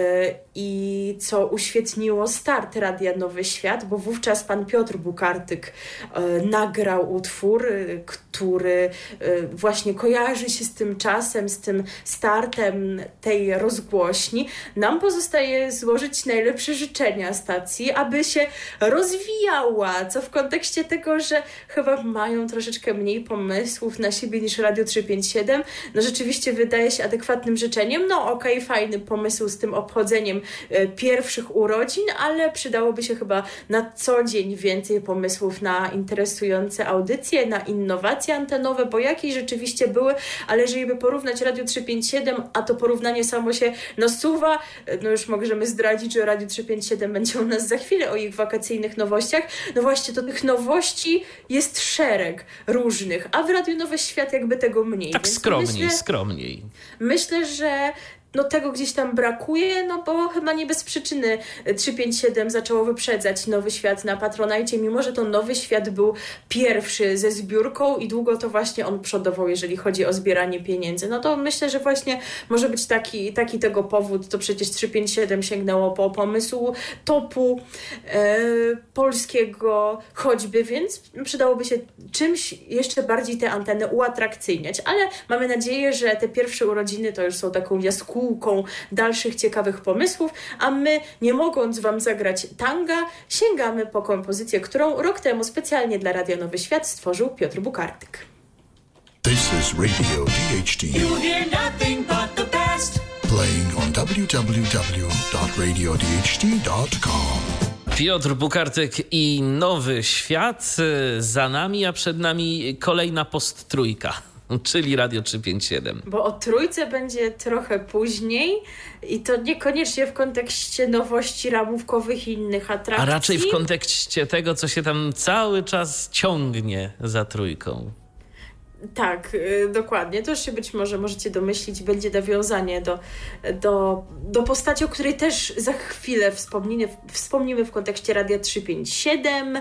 i co uświetniło start Radia Nowy Świat, bo wówczas pan Piotr Bukartyk yy, nagrał utwór który właśnie kojarzy się z tym czasem, z tym startem tej rozgłośni, nam pozostaje złożyć najlepsze życzenia stacji, aby się rozwijała, co w kontekście tego, że chyba mają troszeczkę mniej pomysłów na siebie niż Radio 357, no rzeczywiście wydaje się adekwatnym życzeniem. No okej, okay, fajny pomysł z tym obchodzeniem e, pierwszych urodzin, ale przydałoby się chyba na co dzień więcej pomysłów na interesujące audycje, na innowacje antenowe, bo jakieś rzeczywiście były, ale jeżeli by porównać Radio 357, a to porównanie samo się nasuwa, e, no już możemy zdradzić, że Radio 357 będzie u nas za chwilę o ich wakacyjnych nowościach. No właśnie, to tych nowości jest szereg różnych, a w Radio Nowy Świat jakby tego mniej. Tak skromniej, myślę, skromniej. Myślę, że no tego gdzieś tam brakuje, no bo chyba nie bez przyczyny 357 zaczęło wyprzedzać Nowy Świat na Patronajcie, mimo że to Nowy Świat był pierwszy ze zbiórką i długo to właśnie on przodował, jeżeli chodzi o zbieranie pieniędzy. No to myślę, że właśnie może być taki, taki tego powód, to przecież 357 sięgnęło po pomysł topu e, polskiego choćby, więc przydałoby się czymś jeszcze bardziej te anteny uatrakcyjniać, ale mamy nadzieję, że te pierwsze urodziny to już są taką jaskółką dalszych ciekawych pomysłów, a my, nie mogąc Wam zagrać tanga, sięgamy po kompozycję, którą rok temu specjalnie dla Radia Nowy Świat stworzył Piotr Bukartyk. This is Radio DHT. You hear nothing but the best. Playing on www.radiodht.com. Piotr Bukartyk i Nowy Świat za nami, a przed nami kolejna posttrójka. czyli Radio 357. Bo o trójce będzie trochę później i to niekoniecznie w kontekście nowości ramówkowych i innych atrakcji. A raczej w kontekście tego, co się tam cały czas ciągnie za trójką. Tak, y, dokładnie. To już się być może możecie domyślić, będzie nawiązanie do, do, do postaci, o której też za chwilę wspomnimy, wspomnimy w kontekście Radia 357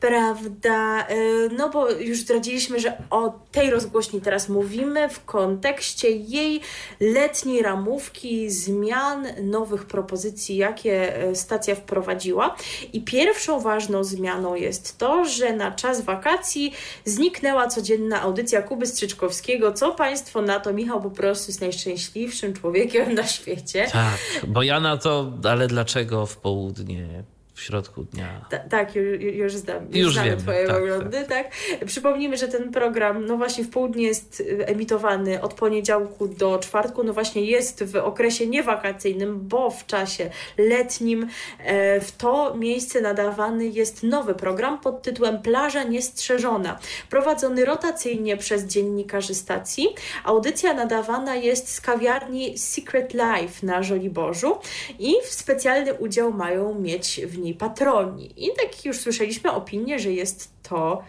prawda? E, no bo już zdradziliśmy, że o tej rozgłośni teraz mówimy w kontekście jej letniej ramówki, zmian, nowych propozycji, jakie e, stacja wprowadziła. I pierwszą ważną zmianą jest to, że na czas wakacji zniknęła codzienna audycja Kuby Strzyczkowskiego. Co Państwo na to? Michał po prostu jest najszczęśliwszym człowiekiem na świecie. Tak, bo ja na to, ale dlaczego w południe? W środku dnia. Ta, tak, już, już znam. Już, już znamy Twoje tak, poglądy, tak, tak. Przypomnijmy, że ten program, no właśnie w południe jest y, emitowany od poniedziałku do czwartku, no właśnie jest w okresie niewakacyjnym, bo w czasie letnim e, w to miejsce nadawany jest nowy program pod tytułem Plaża Niestrzeżona, prowadzony rotacyjnie przez dziennikarzy stacji. Audycja nadawana jest z kawiarni Secret Life na Żoliborzu i specjalny udział mają mieć w niej patroni. I tak już słyszeliśmy opinię, że jest to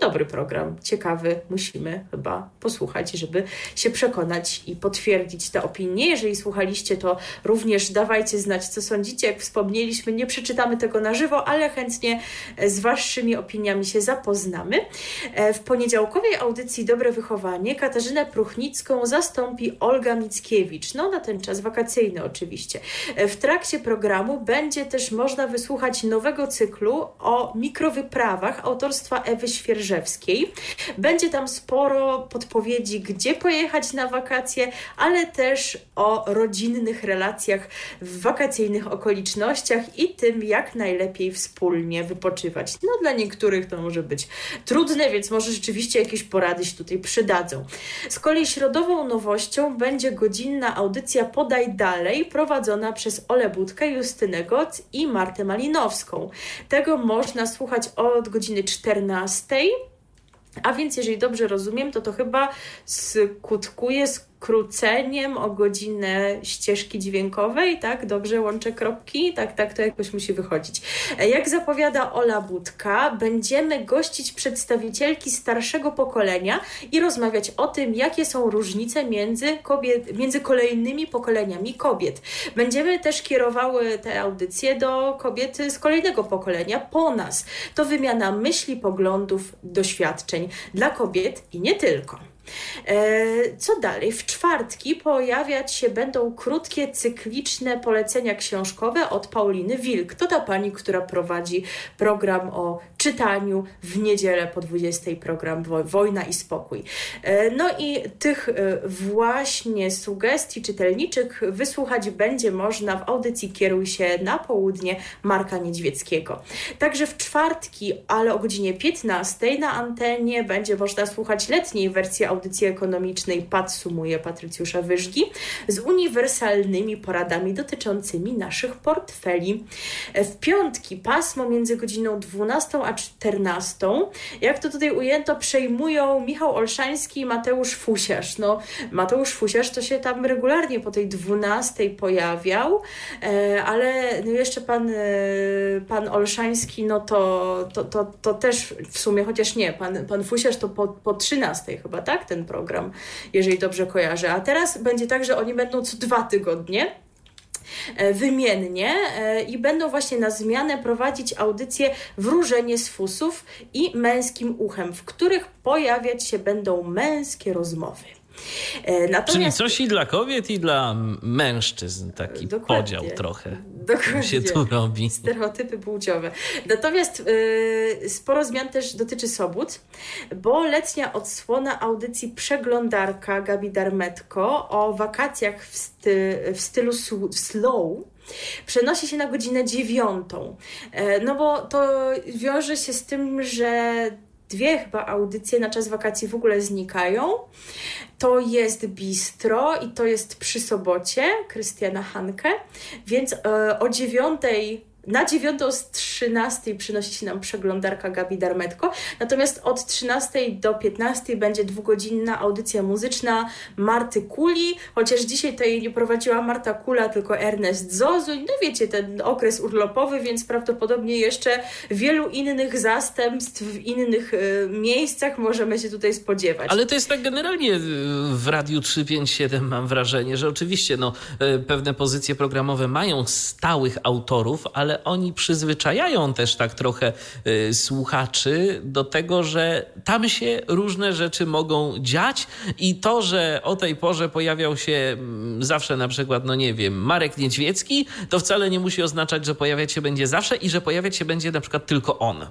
dobry program, ciekawy, musimy chyba posłuchać, żeby się przekonać i potwierdzić te opinie. Jeżeli słuchaliście, to również dawajcie znać, co sądzicie. Jak wspomnieliśmy, nie przeczytamy tego na żywo, ale chętnie z Waszymi opiniami się zapoznamy. E, w poniedziałkowej audycji Dobre Wychowanie Katarzynę Pruchnicką zastąpi Olga Mickiewicz, no na ten czas wakacyjny oczywiście. E, w trakcie programu będzie też można wysłuchać nowego cyklu o mikrowyprawach autorstwa Ewy Świerżewskiej będzie tam sporo podpowiedzi, gdzie pojechać na wakacje, ale też o rodzinnych relacjach w wakacyjnych okolicznościach i tym, jak najlepiej wspólnie wypoczywać. No dla niektórych to może być trudne, więc może rzeczywiście jakieś porady się tutaj przydadzą. Z kolei środową nowością będzie godzinna audycja Podaj Dalej, prowadzona przez Ole Budkę, Justynę Goc i Martę Malinowską. Tego można słuchać od godziny 14 a więc, jeżeli dobrze rozumiem, to to chyba skutkuje skróceniem o godzinę ścieżki dźwiękowej, tak? Dobrze łączę kropki? Tak, tak, to jakoś musi wychodzić. E, jak zapowiada Ola Budka, będziemy gościć przedstawicielki starszego pokolenia i rozmawiać o tym, jakie są różnice między, kobiet, między kolejnymi pokoleniami kobiet. Będziemy też kierowały te audycje do kobiet z kolejnego pokolenia, po nas. To wymiana myśli, poglądów, doświadczeń dla kobiet i nie tylko. E, co dalej? W czwartki pojawiać się będą krótkie, cykliczne polecenia książkowe od Pauliny Wilk. To ta pani, która prowadzi program o czytaniu w niedzielę po 20 program Wojna i Spokój. E, no i tych e, właśnie sugestii czytelniczych wysłuchać będzie można w audycji Kieruj się na południe Marka Niedźwieckiego. Także w czwartki, ale o godzinie 15 na antenie będzie można słuchać letniej wersji audycji ekonomicznej Padsumuje Patrycjusza Wyżgi z uniwersalnymi poradami dotyczącymi naszych portfeli. E, w piątki pasmo między godziną 12 a 14, jak to tutaj ujęto, przejmują Michał Olszański i Mateusz Fusiarz. No, Mateusz Fusiarz to się tam regularnie po tej 12 pojawiał, e, ale no jeszcze pan, e, pan Olszański, no to, to, to, to też w sumie, chociaż nie, pan, pan Fusiarz to po, po 13 chyba, tak, ten program, jeżeli dobrze kojarzę. A teraz będzie tak, że oni będą co dwa tygodnie wymiennie i będą właśnie na zmianę prowadzić audycje Wróżenie z fusów i Męskim uchem, w których pojawiać się będą męskie rozmowy. E, natomiast... Czyli coś i dla kobiet, i dla mężczyzn, taki Dokładnie. podział trochę Dokładnie. się tu robi. Stereotypy płciowe. Natomiast yy, sporo zmian też dotyczy sobót, bo letnia odsłona audycji Przeglądarka Gabi Darmetko o wakacjach w, sty, w stylu slow przenosi się na godzinę dziewiątą. E, no bo to wiąże się z tym, że dwie chyba audycje na czas wakacji w ogóle znikają. To jest Bistro i to jest przy sobocie Krystiana Hanke, więc e, o dziewiątej na dziewiątą z 13 przynosi się nam przeglądarka Gabi Darmetko, natomiast od 13 do 15 będzie dwugodzinna audycja muzyczna Marty Kuli, chociaż dzisiaj to jej nie prowadziła Marta Kula, tylko Ernest Zozuń. No wiecie, ten okres urlopowy, więc prawdopodobnie jeszcze wielu innych zastępstw w innych y, miejscach możemy się tutaj spodziewać. Ale to jest tak generalnie w Radiu 357 mam wrażenie, że oczywiście no, y, pewne pozycje programowe mają stałych autorów, ale ale oni przyzwyczajają też tak trochę y, słuchaczy do tego, że tam się różne rzeczy mogą dziać i to, że o tej porze pojawiał się mm, zawsze na przykład, no nie wiem, Marek Niedźwiecki, to wcale nie musi oznaczać, że pojawiać się będzie zawsze i że pojawiać się będzie na przykład tylko on.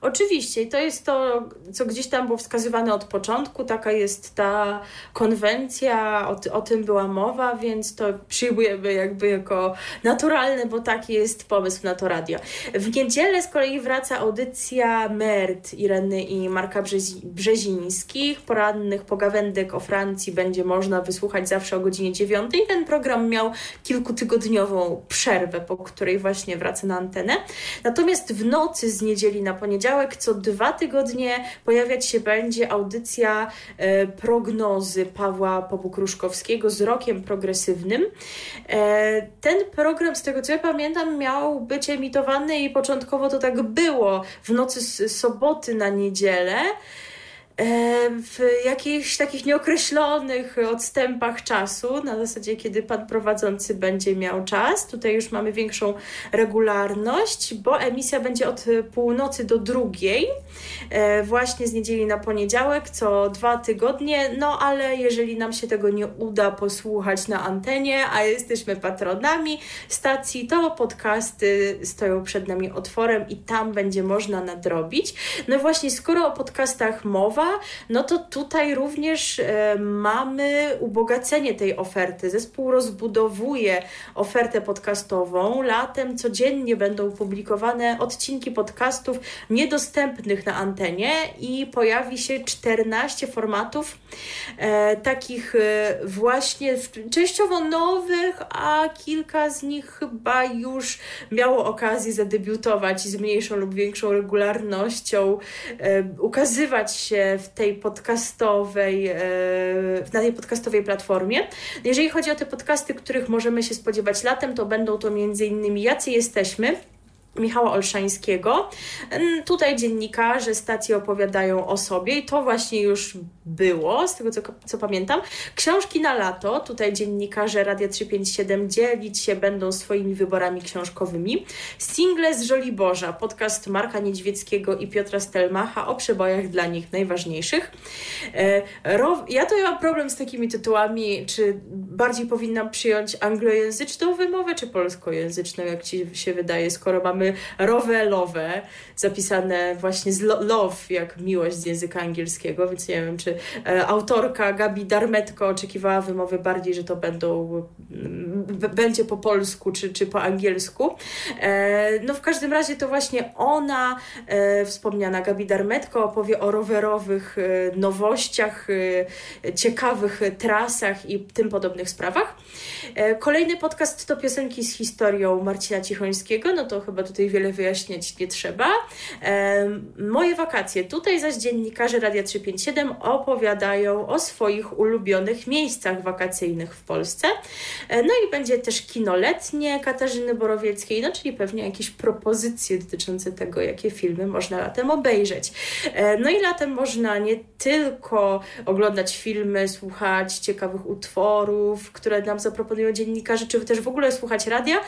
Oczywiście, to jest to, co gdzieś tam było wskazywane od początku, taka jest ta konwencja, o, o tym była mowa, więc to przyjmujemy jakby jako naturalne, bo taki jest pomysł na to radio. W niedzielę z kolei wraca audycja MERT Ireny i Marka Brzezi Brzezińskich. Porannych pogawędek o Francji będzie można wysłuchać zawsze o godzinie 9. Ten program miał kilkutygodniową przerwę, po której właśnie wraca na antenę. Natomiast w nocy z niedzieli na poniedziałek poniedziałek co dwa tygodnie pojawiać się będzie audycja e, prognozy Pawła Pobukruszkowskiego z rokiem progresywnym. E, ten program, z tego co ja pamiętam, miał być emitowany i początkowo to tak było w nocy z soboty na niedzielę w jakichś takich nieokreślonych odstępach czasu, na zasadzie kiedy pan prowadzący będzie miał czas. Tutaj już mamy większą regularność, bo emisja będzie od północy do drugiej, e, właśnie z niedzieli na poniedziałek, co dwa tygodnie. No ale jeżeli nam się tego nie uda posłuchać na antenie, a jesteśmy patronami stacji, to podcasty stoją przed nami otworem i tam będzie można nadrobić. No właśnie, skoro o podcastach mowa, no to tutaj również e, mamy ubogacenie tej oferty. Zespół rozbudowuje ofertę podcastową. Latem codziennie będą publikowane odcinki podcastów niedostępnych na antenie i pojawi się 14 formatów e, takich e, właśnie częściowo nowych, a kilka z nich chyba już miało okazję zadebiutować z mniejszą lub większą regularnością, ukazywać się w tej podcastowej, e, na tej podcastowej platformie. Jeżeli chodzi o te podcasty, których możemy się spodziewać latem, to będą to m.in. Jacy jesteśmy, Michała Olszańskiego. Tutaj dziennikarze stacji opowiadają o sobie i to właśnie już było, z tego co, co pamiętam. Książki na lato, tutaj dziennikarze Radia 357 dzielić się będą swoimi wyborami książkowymi. Single z Żoliborza, podcast Marka Niedźwieckiego i Piotra Stelmacha o przebojach dla nich najważniejszych. E, ja to mam problem z takimi tytułami, czy bardziej powinnam przyjąć anglojęzyczną wymowę, czy polskojęzyczną, jak Ci się wydaje, skoro mamy rowelowe, zapisane właśnie z love, jak miłość z języka angielskiego, więc nie wiem, czy e, autorka Gabi Darmetko oczekiwała wymowy bardziej, że to będą, będzie po polsku, czy, czy po angielsku. E, no w każdym razie to właśnie ona, e, wspomniana Gabi Darmetko, opowie o rowerowych nowościach, ciekawych trasach i tym podobnych sprawach. Kolejny podcast to piosenki z historią Marcina Cichońskiego, no to chyba tutaj wiele wyjaśniać nie trzeba. Moje wakacje. Tutaj zaś dziennikarze Radia 357 opowiadają o swoich ulubionych miejscach wakacyjnych w Polsce. E, no i będzie też kino letnie Katarzyny Borowieckiej, no czyli pewnie jakieś propozycje dotyczące tego, jakie filmy można latem obejrzeć. E, no i latem można nie tylko oglądać filmy, słuchać ciekawych utworów, które nam zaproponują dziennikarze, czy też w ogóle słuchać radia,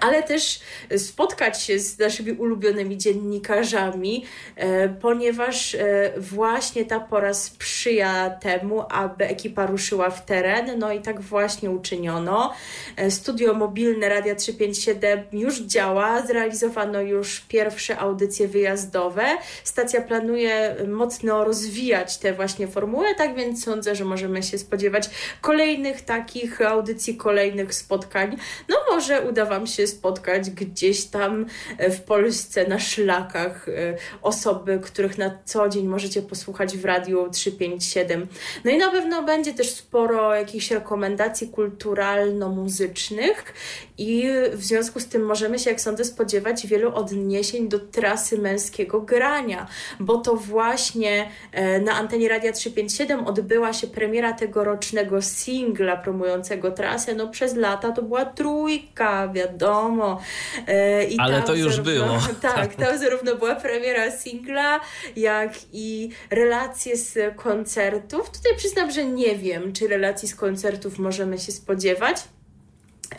ale też spotkać się z naszymi ulubionymi dziennikarzami, e, ponieważ e, właśnie ta pora sprzyja temu, aby ekipa ruszyła w teren, no i tak właśnie uczyniono. E, studio mobilne Radia 357 już działa, zrealizowano już pierwsze audycje wyjazdowe. Stacja planuje mocno rozwijać tę właśnie formułę, tak więc sądzę, że możemy się spodziewać kolejnych takich audycji, kolejnych spotkań. No może uda Wam się się spotkać gdzieś tam e, w Polsce na szlakach e, osoby, których na co dzień możecie posłuchać w radiu 357. No i na pewno będzie też sporo jakichś rekomendacji kulturalno-muzycznych i w związku z tym możemy się, jak sądzę, spodziewać wielu odniesień do trasy męskiego grania, bo to właśnie e, na antenie Radia 357 odbyła się premiera tegorocznego singla promującego trasę. No przez lata to była trójka, wiadomo. E, I Ale to już zarówno, było. Tak, tam zarówno była premiera singla, jak i relacje z koncertów. Tutaj przyznam, że nie wiem, czy relacji z koncertów możemy się spodziewać.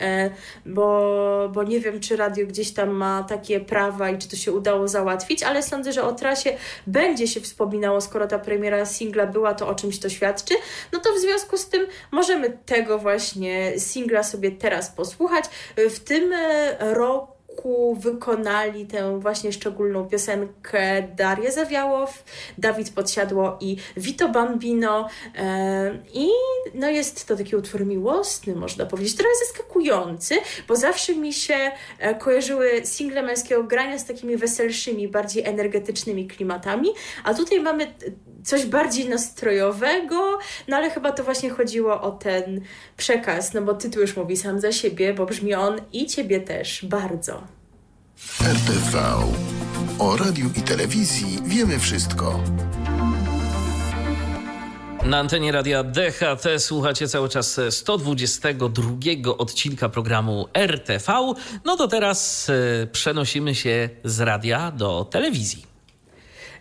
E, bo, bo nie wiem, czy radio gdzieś tam ma takie prawa i czy to się udało załatwić, ale sądzę, że o trasie będzie się wspominało, skoro ta premiera singla była, to o czymś to świadczy. No to w związku z tym możemy tego właśnie singla sobie teraz posłuchać. W tym e, roku roku wykonali tę właśnie szczególną piosenkę Daria Zawiałow, Dawid Podsiadło i Vito Bambino. E, I no jest to taki utwór miłosny, można powiedzieć, trochę zaskakujący, bo zawsze mi się e, kojarzyły single męskiego grania z takimi weselszymi, bardziej energetycznymi klimatami, a tutaj mamy coś bardziej nastrojowego, no ale chyba to właśnie chodziło o ten przekaz, no bo tytuł już mówi sam za siebie, bo brzmi on i ciebie też bardzo. RTV. O radiu i telewizji wiemy wszystko. Na antenie radia DHT słuchacie cały czas 122 odcinka programu RTV. No to teraz e, przenosimy się z radia do telewizji.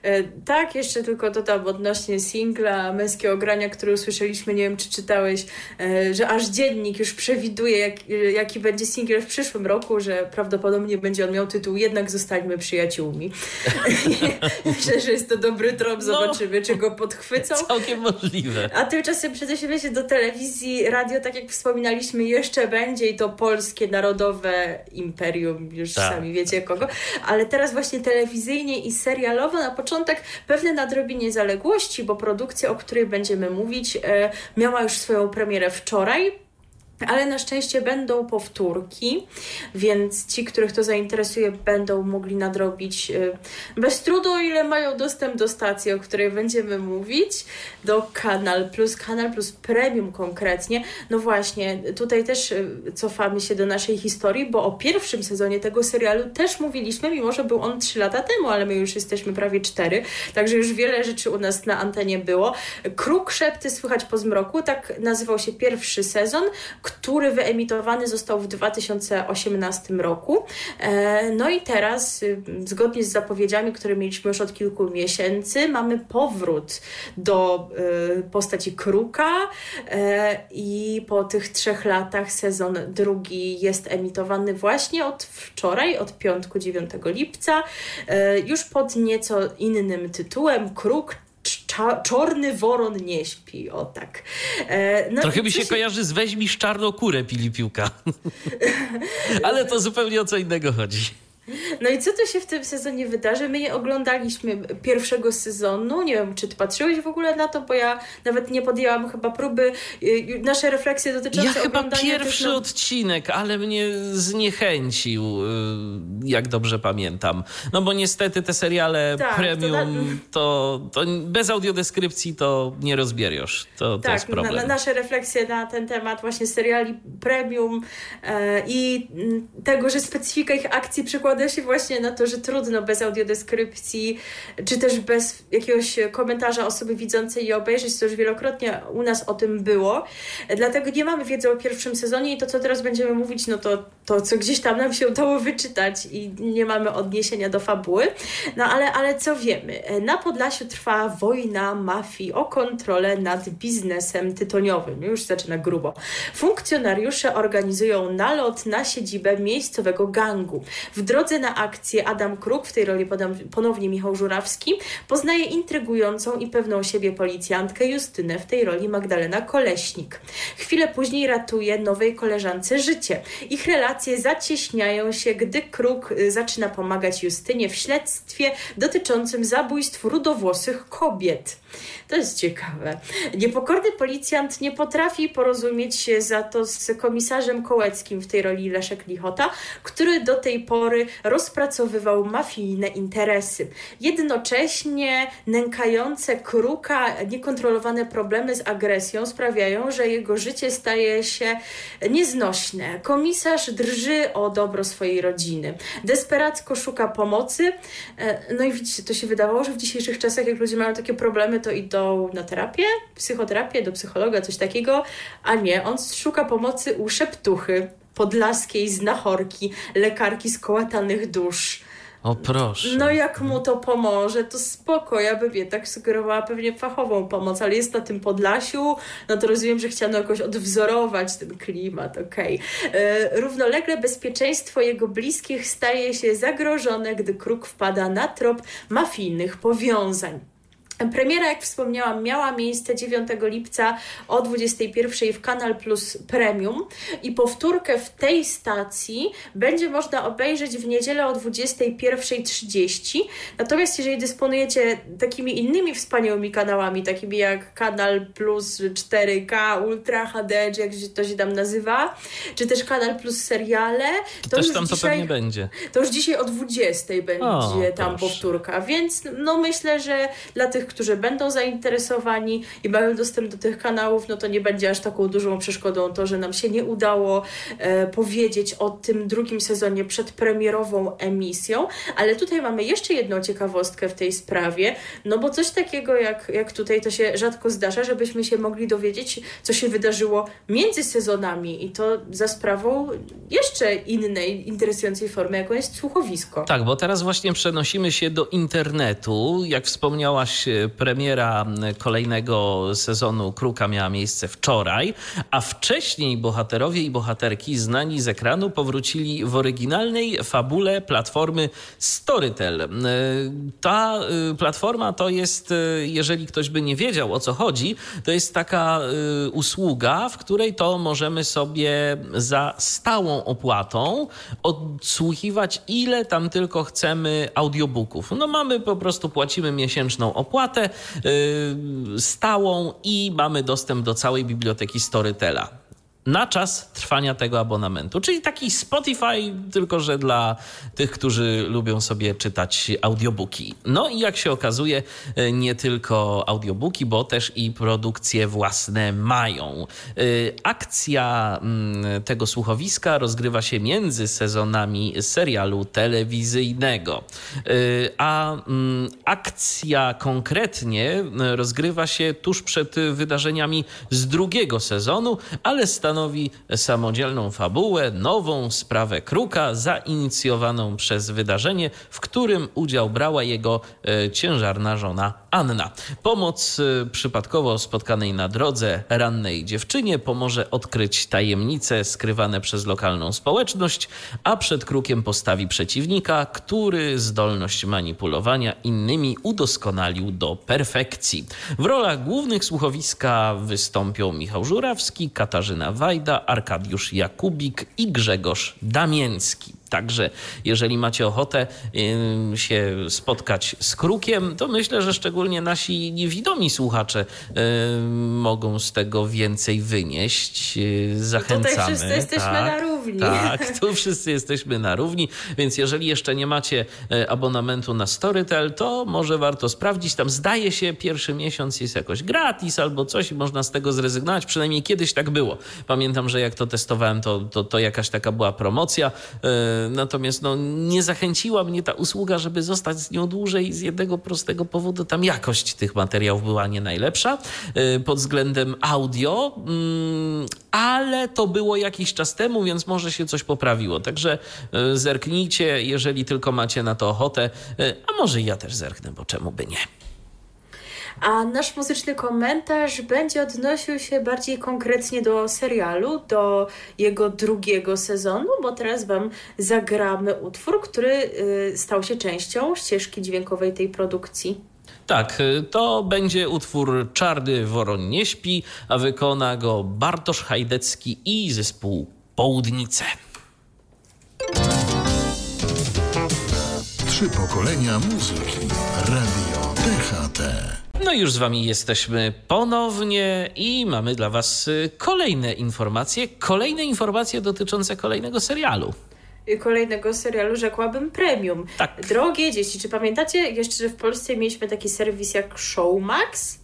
E, tak, jeszcze tylko dodam odnośnie singla Męskiego Grania, który usłyszeliśmy, nie wiem czy czytałeś, e, że aż dziennik już przewiduje jak, jaki będzie singiel w przyszłym roku, że prawdopodobnie będzie on miał tytuł Jednak zostańmy przyjaciółmi. Myślę, że jest to dobry trop, no. zobaczymy no, czy go podchwycą. Całkiem możliwe. A tymczasem przenosimy się do telewizji, radio, tak jak wspominaliśmy, jeszcze będzie i to polskie narodowe imperium, już tak. sami wiecie kogo, ale teraz właśnie telewizyjnie i serialowo na początku początek pewne nadrobienie zaległości, bo produkcja, o której będziemy mówić, e, miała już swoją premierę wczoraj. Ale na szczęście będą powtórki, więc ci, których to zainteresuje, będą mogli nadrobić y, bez trudu, ile mają dostęp do stacji, o której będziemy mówić, do Kanal Plus, Kanal Plus Premium konkretnie. No właśnie, tutaj też y, cofamy się do naszej historii, bo o pierwszym sezonie tego serialu też mówiliśmy, mimo że był on 3 lata temu, ale my już jesteśmy prawie 4, także już wiele rzeczy u nas na antenie było. Kruk szepty słychać po zmroku, tak nazywał się pierwszy sezon, który wyemitowany został w 2018 roku. E, no i teraz, y, zgodnie z zapowiedziami, które mieliśmy już od kilku miesięcy, mamy powrót do y, postaci Kruka e, i po tych trzech latach sezon drugi jest emitowany właśnie od wczoraj, od piątku 9 lipca, e, już pod nieco innym tytułem Kruk czarny woron nie śpi, o tak. E, no Trochę mi się, się kojarzy z weźmisz czarną kurę pili piłka. Ale to zupełnie o co innego chodzi. No i co tu się w tym sezonie wydarzy? My nie oglądaliśmy pierwszego sezonu. Nie wiem, czy ty patrzyłeś w ogóle na to, bo ja nawet nie podjęłam chyba próby. Y, nasze refleksje dotyczące Ja chyba pierwszy no... odcinek, ale mnie zniechęcił, y, jak dobrze pamiętam. No bo niestety te seriale tak, premium, to, to, to, bez audiodeskrypcji to nie rozbierasz. To, tak, to jest problem. Na, na nasze refleksje na ten temat właśnie seriali premium e, i tego, że specyfika ich akcji przekłada się właśnie na to, że trudno bez audiodeskrypcji, czy też bez jakiegoś komentarza osoby widzącej i obejrzeć, to już wielokrotnie u nas o tym było. Dlatego nie mamy wiedzy o pierwszym sezonie i to, co teraz będziemy mówić, no to to, co gdzieś tam nam się udało wyczytać i nie mamy odniesienia do fabuły. No ale, ale co wiemy? Na Podlasiu trwa wojna mafii o kontrolę nad biznesem tytoniowym. Już zaczyna grubo. Funkcjonariusze organizują nalot na siedzibę miejscowego gangu. W drodze na akcję Adam Kruk, w tej roli ponownie Michał Żurawski, poznaje intrygującą i pewną siebie policjantkę Justynę, w tej roli Magdalena Koleśnik. Chwilę później ratuje nowej koleżance życie. Ich relacje zacieśniają się, gdy Kruk y, zaczyna pomagać Justynie w śledztwie dotyczącym zabójstw rudowłosych kobiet. To jest ciekawe. Niepokorny policjant nie potrafi porozumieć się za to z komisarzem Kołeckim w tej roli Leszek Lichota, który do tej pory rozpracowywał mafijne interesy. Jednocześnie nękające kruka, niekontrolowane problemy z agresją sprawiają, że jego życie staje się nieznośne. Komisarz drży o dobro swojej rodziny. Desperacko szuka pomocy. E, no i widzicie, to się wydawało, że w dzisiejszych czasach, jak ludzie mają takie problemy, to idą na terapię, psychoterapię, do psychologa, coś takiego, a nie, on szuka pomocy u szeptuchy podlaskiej znachorki, lekarki skołatanych dusz. O proszę. No jak mu to pomoże, to spoko, ja bym je tak sugerowała pewnie fachową pomoc, ale jest na tym Podlasiu, no to rozumiem, że chciano jakoś odwzorować ten klimat, okej. Okay. E, równolegle bezpieczeństwo jego bliskich staje się zagrożone, gdy kruk wpada na trop mafijnych powiązań. Premiera, jak wspomniałam, miała miejsce 9 lipca o 21 w Kanal Plus Premium i powtórkę w tej stacji będzie można obejrzeć w niedzielę o 21.30. Natomiast jeżeli dysponujecie takimi innymi wspaniałymi kanałami, takimi jak Kanal Plus 4K, Ultra HD, czy jak to się tam nazywa, czy też Kanal Plus seriale, to, to też tam dzisiaj, to pewnie będzie. To już dzisiaj o 20 będzie o, tam proszę. powtórka, więc no myślę, że dla tych, którzy będą zainteresowani i mają dostęp do tych kanałów, no to nie będzie aż taką dużą przeszkodą to, że nam się nie udało e, powiedzieć o tym drugim sezonie przed premierową emisją, ale tutaj mamy jeszcze jedną ciekawostkę w tej sprawie, no bo coś takiego jak, jak tutaj to się rzadko zdarza, żebyśmy się mogli dowiedzieć, co się wydarzyło między sezonami i to za sprawą jeszcze innej interesującej formy, jaką jest słuchowisko. Tak, bo teraz właśnie przenosimy się do internetu. Jak wspomniałaś, premiera kolejnego sezonu Kruka miała miejsce wczoraj, a wcześniej bohaterowie i bohaterki znani z ekranu powrócili w oryginalnej fabule platformy Storytel. Ta y, platforma to jest, y, jeżeli ktoś by nie wiedział o co chodzi, to jest taka usługa, w której to możemy sobie za stałą opłatą odsłuchiwać ile tam tylko chcemy audiobooków. No mamy po prostu, płacimy miesięczną opłatę, Y, stałą i mamy dostęp do całej biblioteki Storytela na czas trwania tego abonamentu. Czyli taki Spotify, tylko że dla tych, którzy lubią sobie czytać audiobooki. No i jak się okazuje, e, nie tylko audiobooki, bo też i produkcje własne mają. E, akcja mm, tego słuchowiska rozgrywa się między sezonami serialu telewizyjnego. E, a mm, akcja konkretnie rozgrywa się tuż przed wydarzeniami z drugiego sezonu, ale stanowi stanowi samodzielną fabułę, nową sprawę Kruka, zainicjowaną przez wydarzenie, w którym udział brała jego e, ciężarna żona Anna. Pomoc e, przypadkowo spotkanej na drodze rannej dziewczynie pomoże odkryć tajemnice skrywane przez lokalną społeczność, a przed Krukiem postawi przeciwnika, który zdolność manipulowania innymi udoskonalił do perfekcji. W rolach głównych słuchowiska wystąpią Michał Żurawski, Katarzyna Wajda, Arkadiusz Jakubik i Grzegorz Damięcki. Także jeżeli macie ochotę się spotkać z krukiem, to myślę, że szczególnie nasi niewidomi słuchacze mogą z tego więcej wynieść. Zachęcamy. Tutaj wszyscy jesteśmy tak, na równi. Tak, tu wszyscy jesteśmy na równi, więc jeżeli jeszcze nie macie e, abonamentu na Storytel, to może warto sprawdzić. Tam zdaje się pierwszy miesiąc jest jakoś gratis albo coś i można z tego zrezygnować. Przynajmniej kiedyś tak było. Pamiętam, że jak to testowałem, to, to, to jakaś taka była promocja e, Natomiast no, nie zachęciła mnie ta usługa, żeby zostać z nią dłużej z jednego prostego powodu. Tam jakość tych materiałów była nie najlepsza y, pod względem audio, mm, ale to było jakiś czas temu, więc może się coś poprawiło. Także y, zerknijcie, jeżeli tylko macie na to ochotę, y, a może ja też zerknę, bo czemu by nie. A nasz muzyczny komentarz będzie odnosił się bardziej konkretnie do serialu, do jego drugiego sezonu, bo teraz Wam zagramy utwór, który y, stał się częścią ścieżki dźwiękowej tej produkcji. Tak, y, to będzie utwór Czarny Woron nie śpi, a wykona go Bartosz Hajdecki i zespół Południce. Trzy pokolenia muzyki. Radio DHT. No już z Wami jesteśmy ponownie i mamy dla Was y, kolejne informacje, kolejne informacje dotyczące kolejnego serialu y, kolejnego serialu, rzekłabym premium. Tak. Drogie dzieci, czy pamiętacie jeszcze, że w Polsce mieliśmy taki serwis jak Showmax?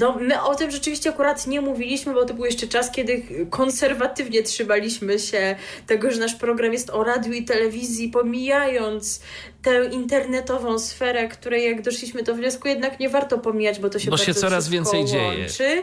No, my o tym rzeczywiście akurat nie mówiliśmy, bo to był jeszcze czas, kiedy konserwatywnie trzymaliśmy się tego, że nasz program jest o radiu i telewizji, pomijając tę internetową sferę, której jak doszliśmy do wniosku jednak nie warto pomijać, bo to się bo się coraz więcej łączy. dzieje.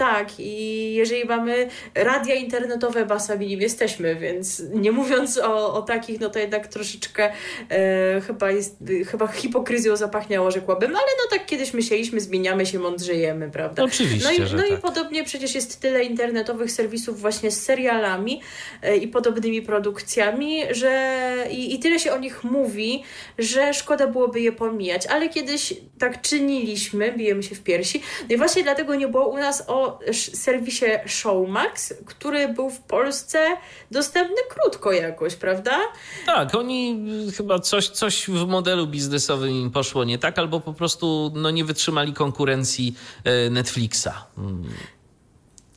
Tak, i jeżeli mamy radia internetowe, basami nim jesteśmy, więc nie mówiąc o, o takich, no to jednak troszeczkę e, chyba jest, chyba hipokryzją zapachniało, rzekłabym, ale no tak kiedyś myśleliśmy, zmieniamy się, mądrzejemy, prawda? Oczywiście, No i, no tak. i podobnie przecież jest tyle internetowych serwisów właśnie z serialami e, i podobnymi produkcjami, że i, i tyle się o nich mówi, że szkoda byłoby je pomijać, ale kiedyś tak czyniliśmy, bijemy się w piersi, no i właśnie dlatego nie było u nas o serwisie Showmax, który był w Polsce dostępny krótko jakoś, prawda? Tak, oni chyba coś, coś w modelu biznesowym im poszło nie tak, albo po prostu no, nie wytrzymali konkurencji e, Netflixa. Hmm.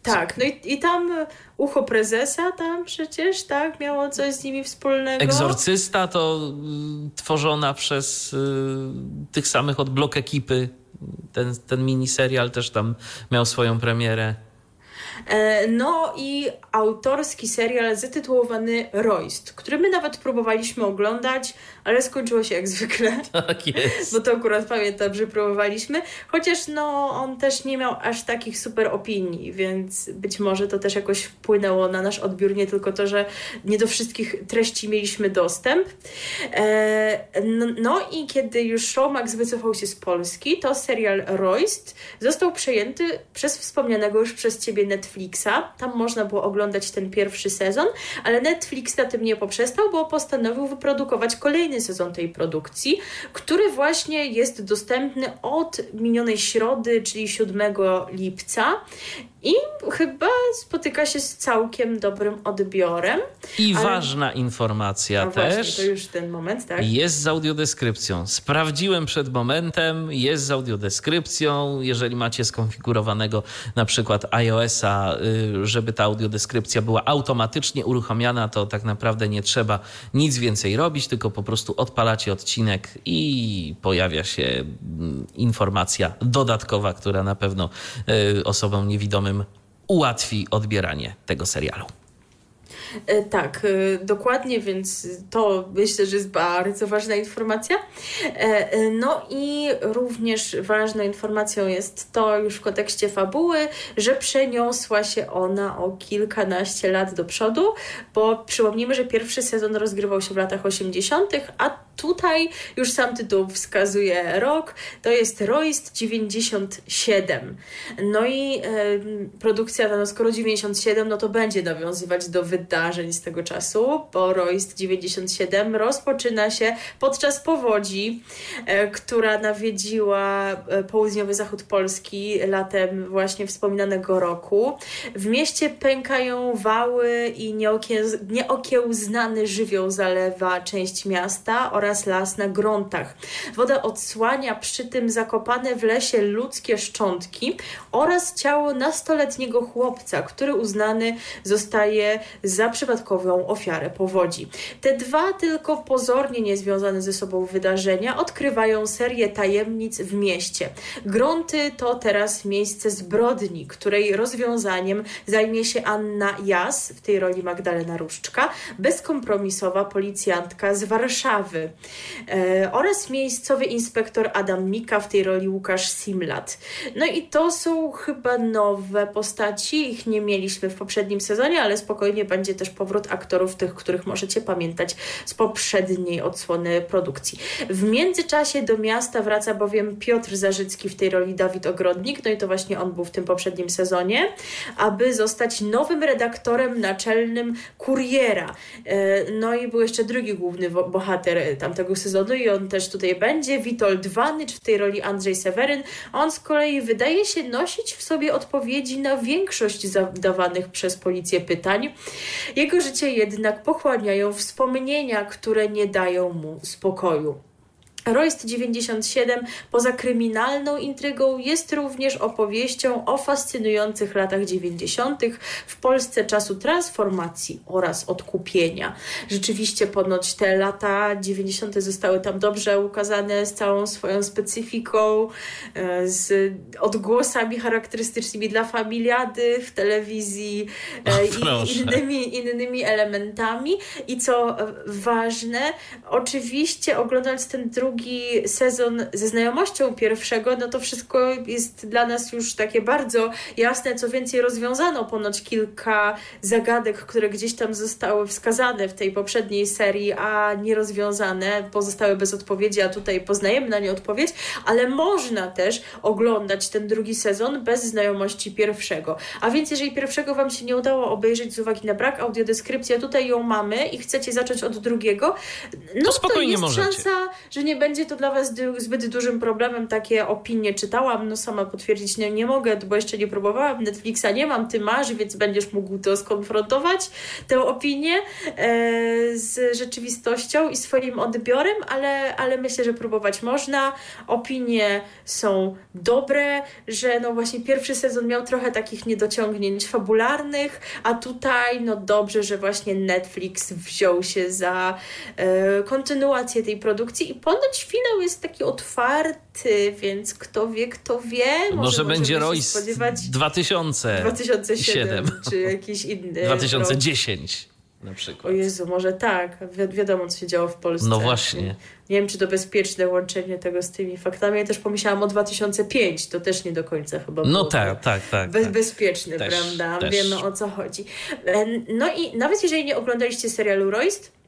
Tak, no i, i tam ucho prezesa tam przecież, tak, miało coś z nimi wspólnego. Egzorcysta to y, tworzona przez y, tych samych od blok ekipy ten, ten miniserial też tam miał swoją premierę. E, no i autorski serial zatytułowany Royst, który my nawet próbowaliśmy oglądać, ale skończyło się jak zwykle. Tak jest. Bo to akurat pamiętam, że próbowaliśmy. Chociaż no, on też nie miał aż takich super opinii, więc być może to też jakoś wpłynęło na nasz odbiór, nie tylko to, że nie do wszystkich treści mieliśmy dostęp. E, no, i kiedy już Showmax wycofał się z Polski, to serial Royst został przejęty przez wspomnianego już przez Ciebie Netflixa. Tam można było oglądać ten pierwszy sezon, ale Netflix na tym nie poprzestał, bo postanowił wyprodukować kolejny sezon tej produkcji, który właśnie jest dostępny od minionej środy, czyli 7 lipca i chyba spotyka się z całkiem dobrym odbiorem. I ale... ważna informacja no też. Właśnie, to już ten moment, tak? Jest z audiodeskrypcją. Sprawdziłem przed momentem, jest z audiodeskrypcją. Jeżeli macie skonfigurowanego na przykład iOS-a, y, żeby ta audiodeskrypcja była automatycznie uruchamiana, to tak naprawdę nie trzeba nic więcej robić, tylko po prostu odpalacie odcinek i pojawia się mm, informacja dodatkowa, która na pewno y, osobom niewidomym ułatwi odbieranie tego serialu. E, tak, e, dokładnie, więc to myślę, że jest bardzo ważna informacja. E, no i również ważną informacją jest to już w kontekście fabuły, że przeniosła się ona o kilkanaście lat do przodu, bo przypomnijmy, że pierwszy sezon rozgrywał się w latach 80., a tutaj już sam tytuł wskazuje rok, to jest Royst 97. No i produkcja no skoro 97, no to będzie nawiązywać do wydarzeń z tego czasu, bo Royst 97 rozpoczyna się podczas powodzi, e, która nawiedziła e, południowy zachód Polski latem właśnie wspominanego roku. W mieście pękają wały i nieokiełznany żywioł zalewa część miasta oraz las na gruntach. Woda odsłania przy tym zakopane w lesie ludzkie szczątki oraz ciało nastoletniego chłopca, który uznany zostaje za przypadkową ofiarę powodzi. Te dwa tylko pozornie niezwiązane ze sobą wydarzenia odkrywają serię tajemnic w mieście. Grunty to teraz miejsce zbrodni, której rozwiązaniem zajmie się Anna Jas, w tej roli Magdalena Różczka, bezkompromisowa policjantka z Warszawy e, oraz miejscowy inspektor Adam Mika, w tej roli Łukasz Simlat. No i to są chyba nowe postaci, ich nie mieliśmy w poprzednim sezonie, ale spokojnie będzie też powrót aktorów, tych, których możecie pamiętać z poprzedniej odsłony produkcji. W międzyczasie do miasta wraca bowiem Piotr Zarzycki w tej roli Dawid Ogrodnik, no i to właśnie on był w tym poprzednim sezonie, aby zostać nowym redaktorem naczelnym Kuriera. E, no i był jeszcze drugi główny bohater tamtego sezonu i on też tutaj będzie, Witold Wanycz, w tej roli Andrzej Seweryn. On z kolei wydaje się nosić w sobie odpowiedzi na większość zadawanych przez policję pytań. Jego życie jednak pochłaniają wspomnienia, które nie dają mu spokoju. Royst 97 poza kryminalną intrygą jest również opowieścią o fascynujących latach 90. w Polsce czasu transformacji oraz odkupienia. Rzeczywiście ponoć te lata 90. zostały tam dobrze ukazane z całą swoją specyfiką, e, z odgłosami charakterystycznymi dla familiady w telewizji e, i innymi, innymi elementami. I co ważne, oczywiście oglądając ten drugi drugi sezon ze znajomością pierwszego, no to wszystko jest dla nas już takie bardzo jasne. Co więcej, rozwiązano ponoć kilka zagadek, które gdzieś tam zostały wskazane w tej poprzedniej serii, a nierozwiązane, pozostały bez odpowiedzi, a tutaj poznajemy na nie odpowiedź, ale można też oglądać ten drugi sezon bez znajomości pierwszego. A więc jeżeli pierwszego Wam się nie udało obejrzeć z uwagi na brak audiodeskrypcji, a tutaj ją mamy i chcecie zacząć od drugiego, no to, to jest możecie. szansa, że nie będzie to dla Was zbyt dużym problemem. Takie opinie czytałam, no sama potwierdzić nie, nie mogę, bo jeszcze nie próbowałam. Netflixa nie mam, Ty masz, więc będziesz mógł to skonfrontować, tę opinię e, z rzeczywistością i swoim odbiorem, ale, ale myślę, że próbować można. Opinie są dobre, że no właśnie pierwszy sezon miał trochę takich niedociągnięć fabularnych, a tutaj no dobrze, że właśnie Netflix wziął się za e, kontynuację tej produkcji i ponoć choć finał jest taki otwarty, więc kto wie, kto wie. Może, może będzie Royce spodziewać 2000, 2007 czy jakiś inny 2010 rok. na przykład. O Jezu, może tak. Wi wiadomo, co się działo w Polsce. No właśnie. Nie, wiem, czy to bezpieczne łączenie tego z tymi faktami. Ja też pomyślałam o 2005. To też nie do końca chyba No było tak, tak, tak. Bez, tak. Bezpieczne, też, prawda? Też. Wiemy o co chodzi. No i nawet jeżeli nie oglądaliście serialu Royst,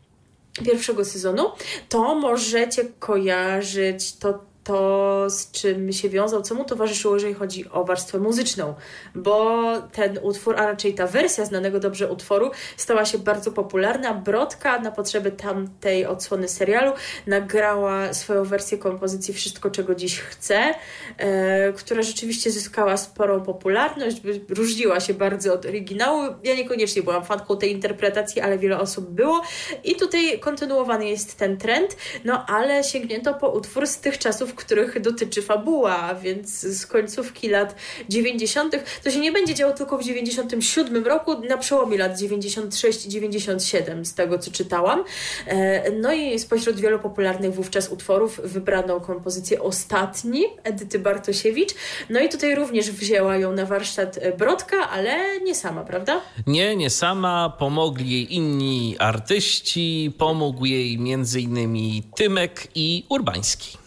pierwszego sezonu, to możecie kojarzyć to to, z czym się wiązał, co mu towarzyszyło, jeżeli chodzi o warstwę muzyczną, bo ten utwór, a raczej ta wersja znanego dobrze utworu, stała się bardzo popularna. Brodka na potrzeby tamtej odsłony serialu nagrała swoją wersję kompozycji Wszystko, czego dziś chcę, e, która rzeczywiście zyskała sporą popularność, różniła się bardzo od oryginału. Ja niekoniecznie byłam fanką tej interpretacji, ale wiele osób było i tutaj kontynuowany jest ten trend, no ale sięgnięto po utwór z tych czasów, których dotyczy fabuła, więc z końcówki lat 90. to się nie będzie działo tylko w 97 roku, na przełomie lat 96 i 97, z tego co czytałam. E, no i spośród wielu popularnych wówczas utworów wybrano kompozycję Ostatni Edyty Bartosiewicz. No i tutaj również wzięła ją na warsztat Brodka, ale nie sama, prawda? Nie, nie sama. Pomogli jej inni artyści, pomógł jej innymi Tymek i Urbański.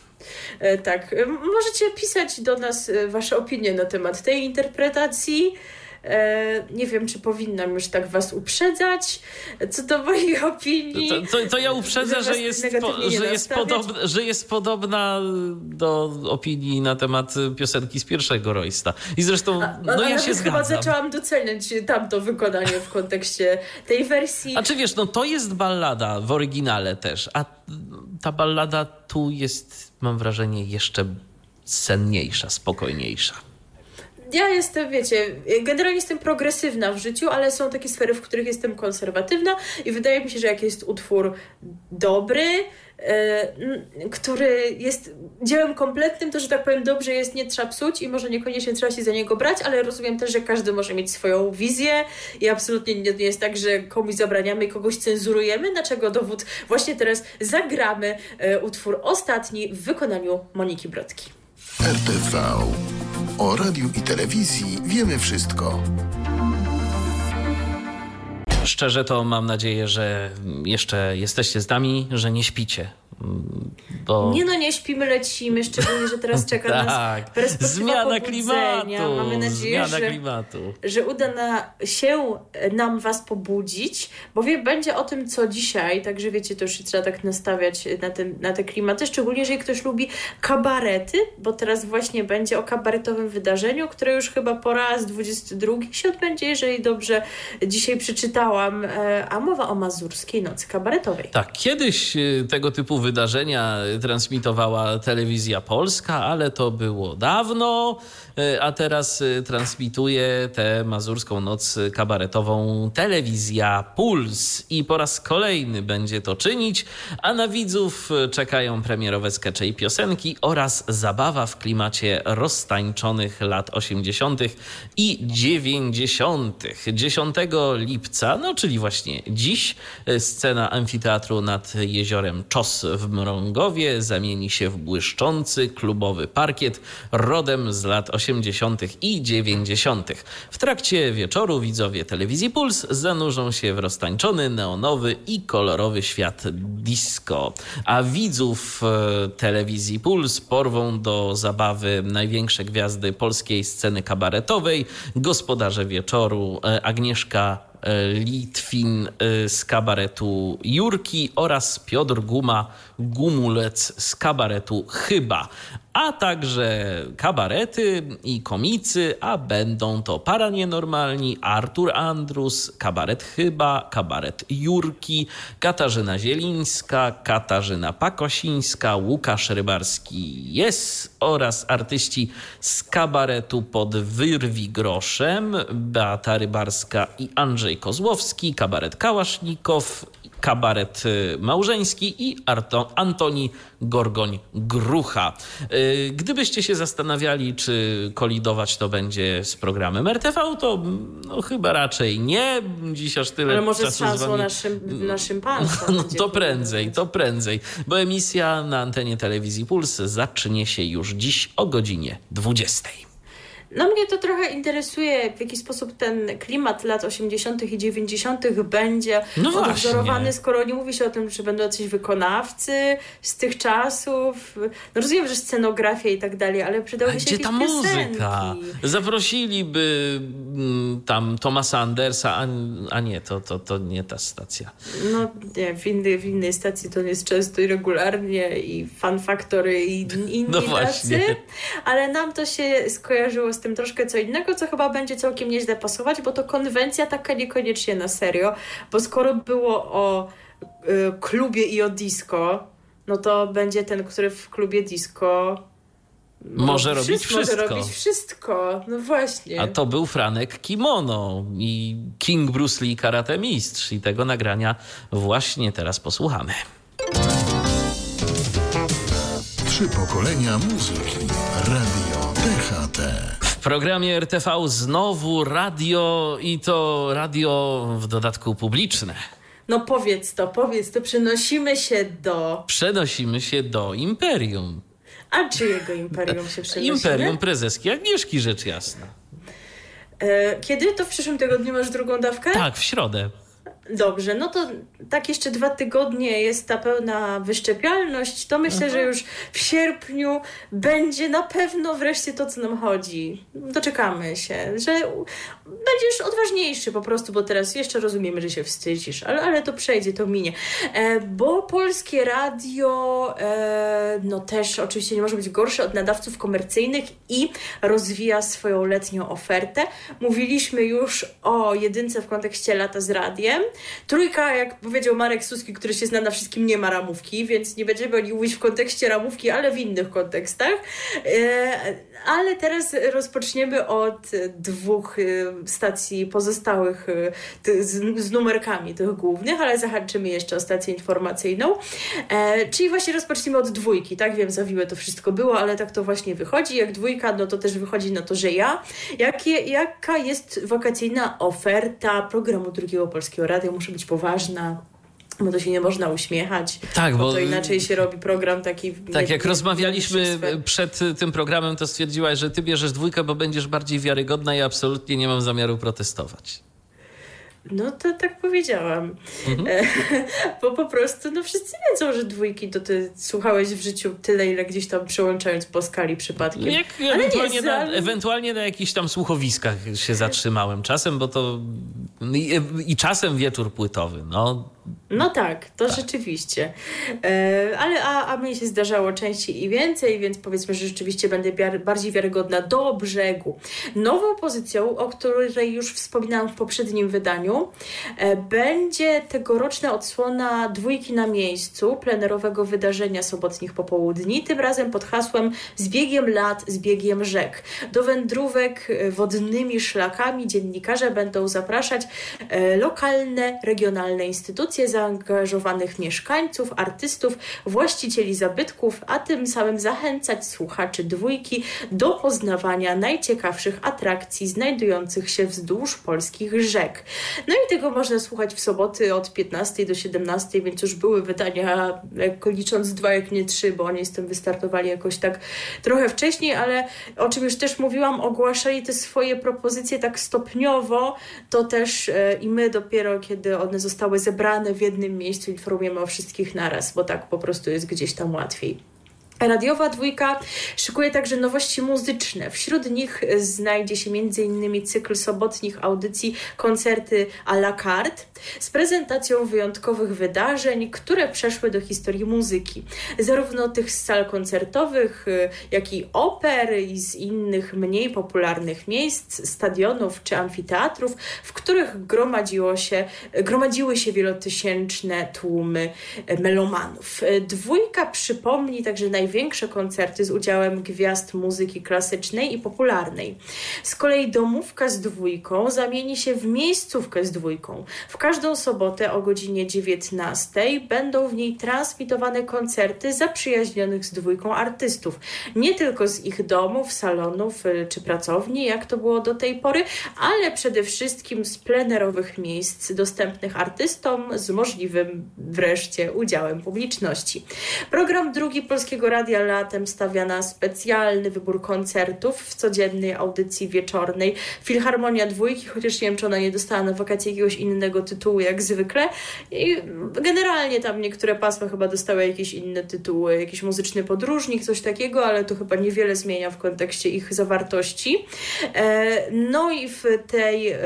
E, tak, możecie pisać do nas e, Wasze opinie na temat tej interpretacji. E, nie wiem, czy powinnam już tak was uprzedzać co do mojej opinii. To, to, to ja uprzedzę, że jest, po, że, jest podobna, że jest podobna do opinii na temat piosenki z pierwszego Roysta. I zresztą, a, no ja się zgadzam. chyba zaczęłam doceniać tamto wykonanie w kontekście tej wersji. A czy wiesz, no to jest ballada w oryginale też, a ta ballada tu jest, mam wrażenie, jeszcze senniejsza, spokojniejsza ja jestem, wiecie, generalnie jestem progresywna w życiu, ale są takie sfery, w których jestem konserwatywna i wydaje mi się, że jak jest utwór dobry, yy, który jest dziełem kompletnym, to że tak powiem dobrze jest, nie trzeba psuć i może niekoniecznie trzeba się za niego brać, ale rozumiem też, że każdy może mieć swoją wizję i absolutnie nie, nie jest tak, że komuś zabraniamy i kogoś cenzurujemy, na czego dowód właśnie teraz zagramy yy, utwór ostatni w wykonaniu Moniki Brodki. RTV o radiu i telewizji wiemy wszystko. Szczerze to mam nadzieję, że jeszcze jesteście z nami, że nie śpicie. Bo... Nie no, nie śpimy, lecimy, szczególnie, że teraz czeka tak. nas perspektywa Zmiana klimatu. Mamy nadzieję, że, klimatu. że uda na, się nam was pobudzić, bo wie, będzie o tym, co dzisiaj, także wiecie, to już się trzeba tak nastawiać na, ten, na te klimaty, szczególnie jeżeli ktoś lubi kabarety, bo teraz właśnie będzie o kabaretowym wydarzeniu, które już chyba po raz 22 się odbędzie, jeżeli dobrze dzisiaj przeczytałam, e, a mowa o Mazurskiej Nocy Kabaretowej. Tak, kiedyś e, tego typu wydarzenia transmitowała telewizja polska, ale to było dawno, e, a teraz e, transmituje tę Mazurską Noc kabaretową telewizja Puls i po raz kolejny będzie to czynić, a na widzów czekają premierowe skecze i piosenki oraz zabawa w klimacie roztańczonych lat 80. i 90. 10 lipca, no czyli właśnie dziś, e, scena amfiteatru nad jeziorem Czos w Mrągowie zamieni się w błyszczący klubowy parkiet rodem z lat 80. i 90. W trakcie wieczoru widzowie telewizji Puls zanurzą się w roztańczony, neonowy i kolorowy świat disco, a widzów e, telewizji Puls porwą do zabawy największe gwiazdy polskiej sceny kabaretowej, gospodarze wieczoru e, Agnieszka Litwin e, z kabaretu Jurki oraz Piotr Guma Gumulec z kabaretu Chyba a także kabarety i komicy, a będą to Para Nienormalni, Artur Andrus, kabaret Chyba, kabaret Jurki, Katarzyna Zielińska, Katarzyna Pakosińska, Łukasz Rybarski jest oraz artyści z kabaretu pod Wyrwi Groszem, Beata Rybarska i Andrzej Kozłowski, kabaret Kałasznikow, kabaret y, małżeński i Arto, Antoni Gorgoń-Grucha. Y, gdybyście się zastanawiali, czy kolidować to będzie z programem RTV, to no, chyba raczej nie. Dziś aż tyle Ale może z szansą wami... naszym, naszym państwem. No, to prędzej, to prędzej, bo emisja na antenie telewizji Puls zacznie się już dziś o godzinie 20. No mnie to trochę interesuje, w jaki sposób ten klimat lat 80. i 90. będzie no odwzorowany, skoro nie mówi się o tym, że będą jacyś wykonawcy z tych czasów. No rozumiem, że scenografia i tak dalej, ale przydałoby się Gdzie ta muzyka? Zaprosiliby mm, tam Thomasa Andersa, a, a nie, to, to, to nie ta stacja. No nie, w innej, w innej stacji to jest często i regularnie i Fan Factory i inni no tacy, ale nam to się skojarzyło z tym troszkę co innego, co chyba będzie całkiem nieźle pasować, bo to konwencja taka niekoniecznie na serio, bo skoro było o y, klubie i o disco, no to będzie ten, który w klubie disco może robić wszystko. Może robić wszystko, no właśnie. A to był Franek Kimono i King Bruce Lee karate mistrz i tego nagrania właśnie teraz posłuchamy. Trzy pokolenia muzyki. Radio DHT. W programie RTV znowu radio i to radio w dodatku publiczne. No powiedz to, powiedz to, przenosimy się do... Przenosimy się do Imperium. A czyjego Imperium się przenosimy? Imperium prezeski Agnieszki, rzecz jasna. E, kiedy? To w przyszłym tygodniu masz drugą dawkę? Tak, w środę. Dobrze, no to tak jeszcze dwa tygodnie jest ta pełna wyszczepialność, to myślę, Aha. że już w sierpniu będzie na pewno wreszcie to, co nam chodzi. Doczekamy się, że będziesz odważniejszy po prostu, bo teraz jeszcze rozumiemy, że się wstydzisz, ale, ale to przejdzie, to minie. E, bo polskie radio e, no też oczywiście nie może być gorsze od nadawców komercyjnych i rozwija swoją letnią ofertę. Mówiliśmy już o jedynce w kontekście lata z radiem. Trójka, jak powiedział Marek Suski, który się zna na wszystkim, nie ma ramówki, więc nie będziemy o niej mówić w kontekście ramówki, ale w innych kontekstach. E, ale teraz rozpoczniemy od dwóch e, stacji pozostałych e, z, numerkami tych głównych, ale zahaczymy jeszcze o stację informacyjną. Czyli właśnie rozpoczniemy od dwójki, tak? Wiem, zawiłe to wszystko było, ale tak to właśnie wychodzi. Jak dwójka, no to też wychodzi na to, że ja. Jakie, jaka jest wakacyjna oferta programu Drugiego Polskiego Radia? Muszę być poważna bo to się nie można uśmiechać. Tak, bo, bo to inaczej się robi program taki. Tak, nie, jak nie, rozmawialiśmy nie przed tym programem, to stwierdziłaś, że ty bierzesz dwójkę, bo będziesz bardziej wiarygodna i absolutnie nie mam zamiaru protestować. No to tak powiedziałam. Mhm. E, bo po prostu, no wszyscy wiedzą, że dwójki to ty słuchałeś w życiu tyle, ile gdzieś tam przełączając po skali przypadkiem. Jak Ale ewentualnie, na, ewentualnie na jakichś tam słuchowiskach się zatrzymałem czasem, bo to i, i czasem wieczór płytowy. No, no tak, to tak. rzeczywiście. E, ale a, a mnie się zdarzało częściej i więcej, więc powiedzmy, że rzeczywiście będę biar, bardziej wiarygodna do brzegu. Nową pozycją, o której już wspominałam w poprzednim wydaniu, e, będzie tegoroczna odsłona dwójki na miejscu plenerowego wydarzenia sobotnich popołudni, tym razem pod hasłem Z biegiem lat, z biegiem rzek. Do wędrówek wodnymi szlakami dziennikarze będą zapraszać e, lokalne, regionalne instytucje, zaangażowanych mieszkańców, artystów, właścicieli zabytków, a tym samym zachęcać słuchaczy dwójki do poznawania najciekawszych atrakcji znajdujących się wzdłuż polskich rzek. No i tego można słuchać w soboty od 15 do 17, więc już były wydania, licząc dwa, jak nie trzy, bo oni z tym wystartowali jakoś tak trochę wcześniej, ale o czym już też mówiłam, ogłaszali te swoje propozycje tak stopniowo, to też e, i my dopiero, kiedy one zostały zebrane, w jednym miejscu informujemy o wszystkich naraz, bo tak po prostu jest gdzieś tam łatwiej. Radiowa dwójka szykuje także nowości muzyczne. Wśród nich znajdzie się m.in. cykl sobotnich audycji koncerty à la carte z prezentacją wyjątkowych wydarzeń, które przeszły do historii muzyki. Zarówno tych z sal koncertowych, jak i oper i z innych mniej popularnych miejsc, stadionów czy amfiteatrów, w których gromadziło się, gromadziły się wielotysięczne tłumy melomanów. Dwójka przypomni także naj największe koncerty z udziałem gwiazd muzyki klasycznej i popularnej. Z kolei domówka z dwójką zamieni się w miejscówkę z dwójką. W każdą sobotę o godzinie 19 będą w niej transmitowane koncerty zaprzyjaźnionych z dwójką artystów. Nie tylko z ich domów, salonów y, czy pracowni, jak to było do tej pory, ale przede wszystkim z plenerowych miejsc dostępnych artystom z możliwym wreszcie udziałem publiczności. Program drugi Polskiego Radia latem stawia na specjalny wybór koncertów w codziennej audycji wieczornej. Filharmonia Dwójki, chociaż nie wiem, czy ona nie dostała na wakacje jakiegoś innego tytułu jak zwykle. I generalnie tam niektóre pasma chyba dostały jakieś inne tytuły, jakiś muzyczny podróżnik, coś takiego, ale to chyba niewiele zmienia w kontekście ich zawartości. E, no i w tej, e,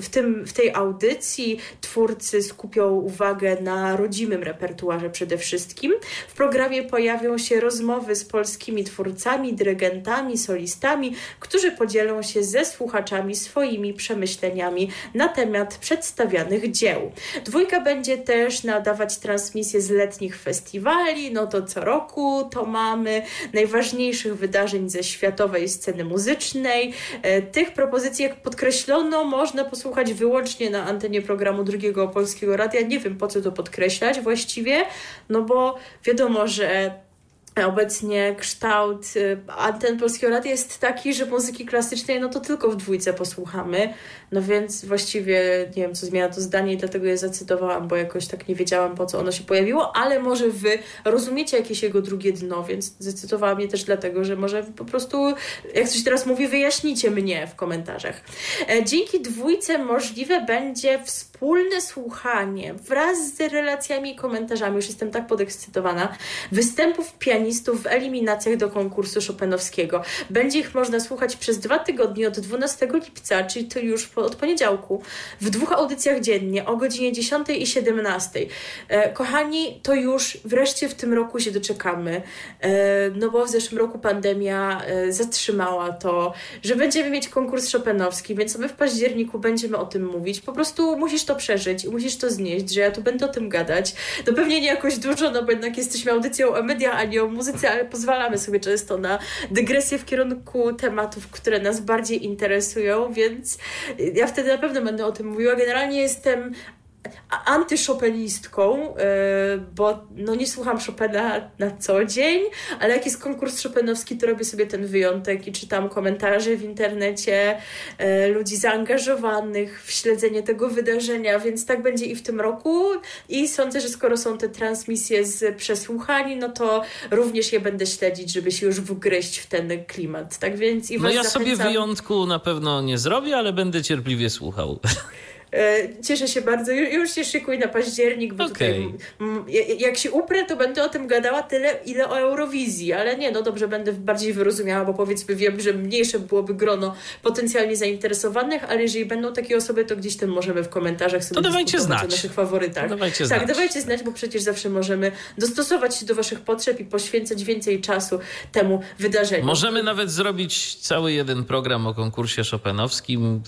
w tym, w tej audycji twórcy skupią uwagę na rodzimym repertuarze przede wszystkim. W programie pojawią się się rozmowy z polskimi twórcami, dyrygentami, solistami, którzy podzielą się ze słuchaczami swoimi przemyśleniami na temat przedstawianych dzieł. Dwójka będzie też nadawać transmisje z letnich festiwali, no to co roku to mamy najważniejszych wydarzeń ze światowej sceny muzycznej. E, tych propozycji, jak podkreślono, można posłuchać wyłącznie na antenie programu drugiego Polskiego Radia. Nie wiem po co to podkreślać właściwie, no bo wiadomo, że Obecnie kształt y, anten Polskiego Radia jest taki, że muzyki klasycznej no to tylko w dwójce posłuchamy, no więc właściwie nie wiem, co zmienia to zdanie i dlatego je zacytowałam, bo jakoś tak nie wiedziałam, po co ono się pojawiło, ale może wy rozumiecie jakieś jego drugie dno, więc zacytowałam je też dlatego, że może po prostu, jak coś teraz mówi, wyjaśnicie mnie w komentarzach. E, dzięki dwójce możliwe będzie wspólne słuchanie wraz z relacjami i komentarzami, już jestem tak podekscytowana, występów pianistów w eliminacjach do konkursu Chopinowskiego. Będzie ich można słuchać przez dwa tygodnie od 12 lipca, czyli to już po od poniedziałku w dwóch audycjach dziennie o godzinie 10 i 17. E, kochani, to już wreszcie w tym roku się doczekamy, e, no bo w zeszłym roku pandemia e, zatrzymała to, że będziemy mieć konkurs Chopinowski, więc my w październiku będziemy o tym mówić. Po prostu musisz to przeżyć i musisz to znieść, że ja tu będę o tym gadać. No pewnie nie jakoś dużo, no bo jednak jesteśmy audycją o media, a nie o muzyce, ale pozwalamy sobie często na dygresję w kierunku tematów, które nas bardziej interesują, więc ja wtedy na pewno będę o tym mówiła. Generalnie jestem antyszopenistką, e, bo no nie słucham Chopina na co dzień, ale jak jest konkurs Chopinowski, to robię sobie ten wyjątek i czytam komentarze w internecie e, ludzi zaangażowanych w śledzenie tego wydarzenia, więc tak będzie i w tym roku. I sądzę, że skoro są te transmisje z przesłuchani, no to również je będę śledzić, żeby się już wgryźć w ten klimat, tak więc i No ja zachęcam... sobie wyjątku na pewno nie zrobię, ale będę cierpliwie słuchał. E, cieszę się bardzo. Już się szykuj na październik, bo okay. tutaj jak się uprę, to będę o tym gadała tyle, ile o Eurowizji, ale nie, no dobrze, będę bardziej wyrozumiała, bo powiedzmy wiem, że mniejsze byłoby grono potencjalnie zainteresowanych, ale jeżeli będą takie osoby, to gdzieś tam możemy w komentarzach sobie to dawajcie znać. o naszych faworytach. To dawajcie tak, znać. dawajcie znać, bo przecież zawsze możemy dostosować się do waszych potrzeb i poświęcać więcej czasu temu wydarzeniu. Możemy nawet zrobić cały jeden program o konkursie Chopinowskim.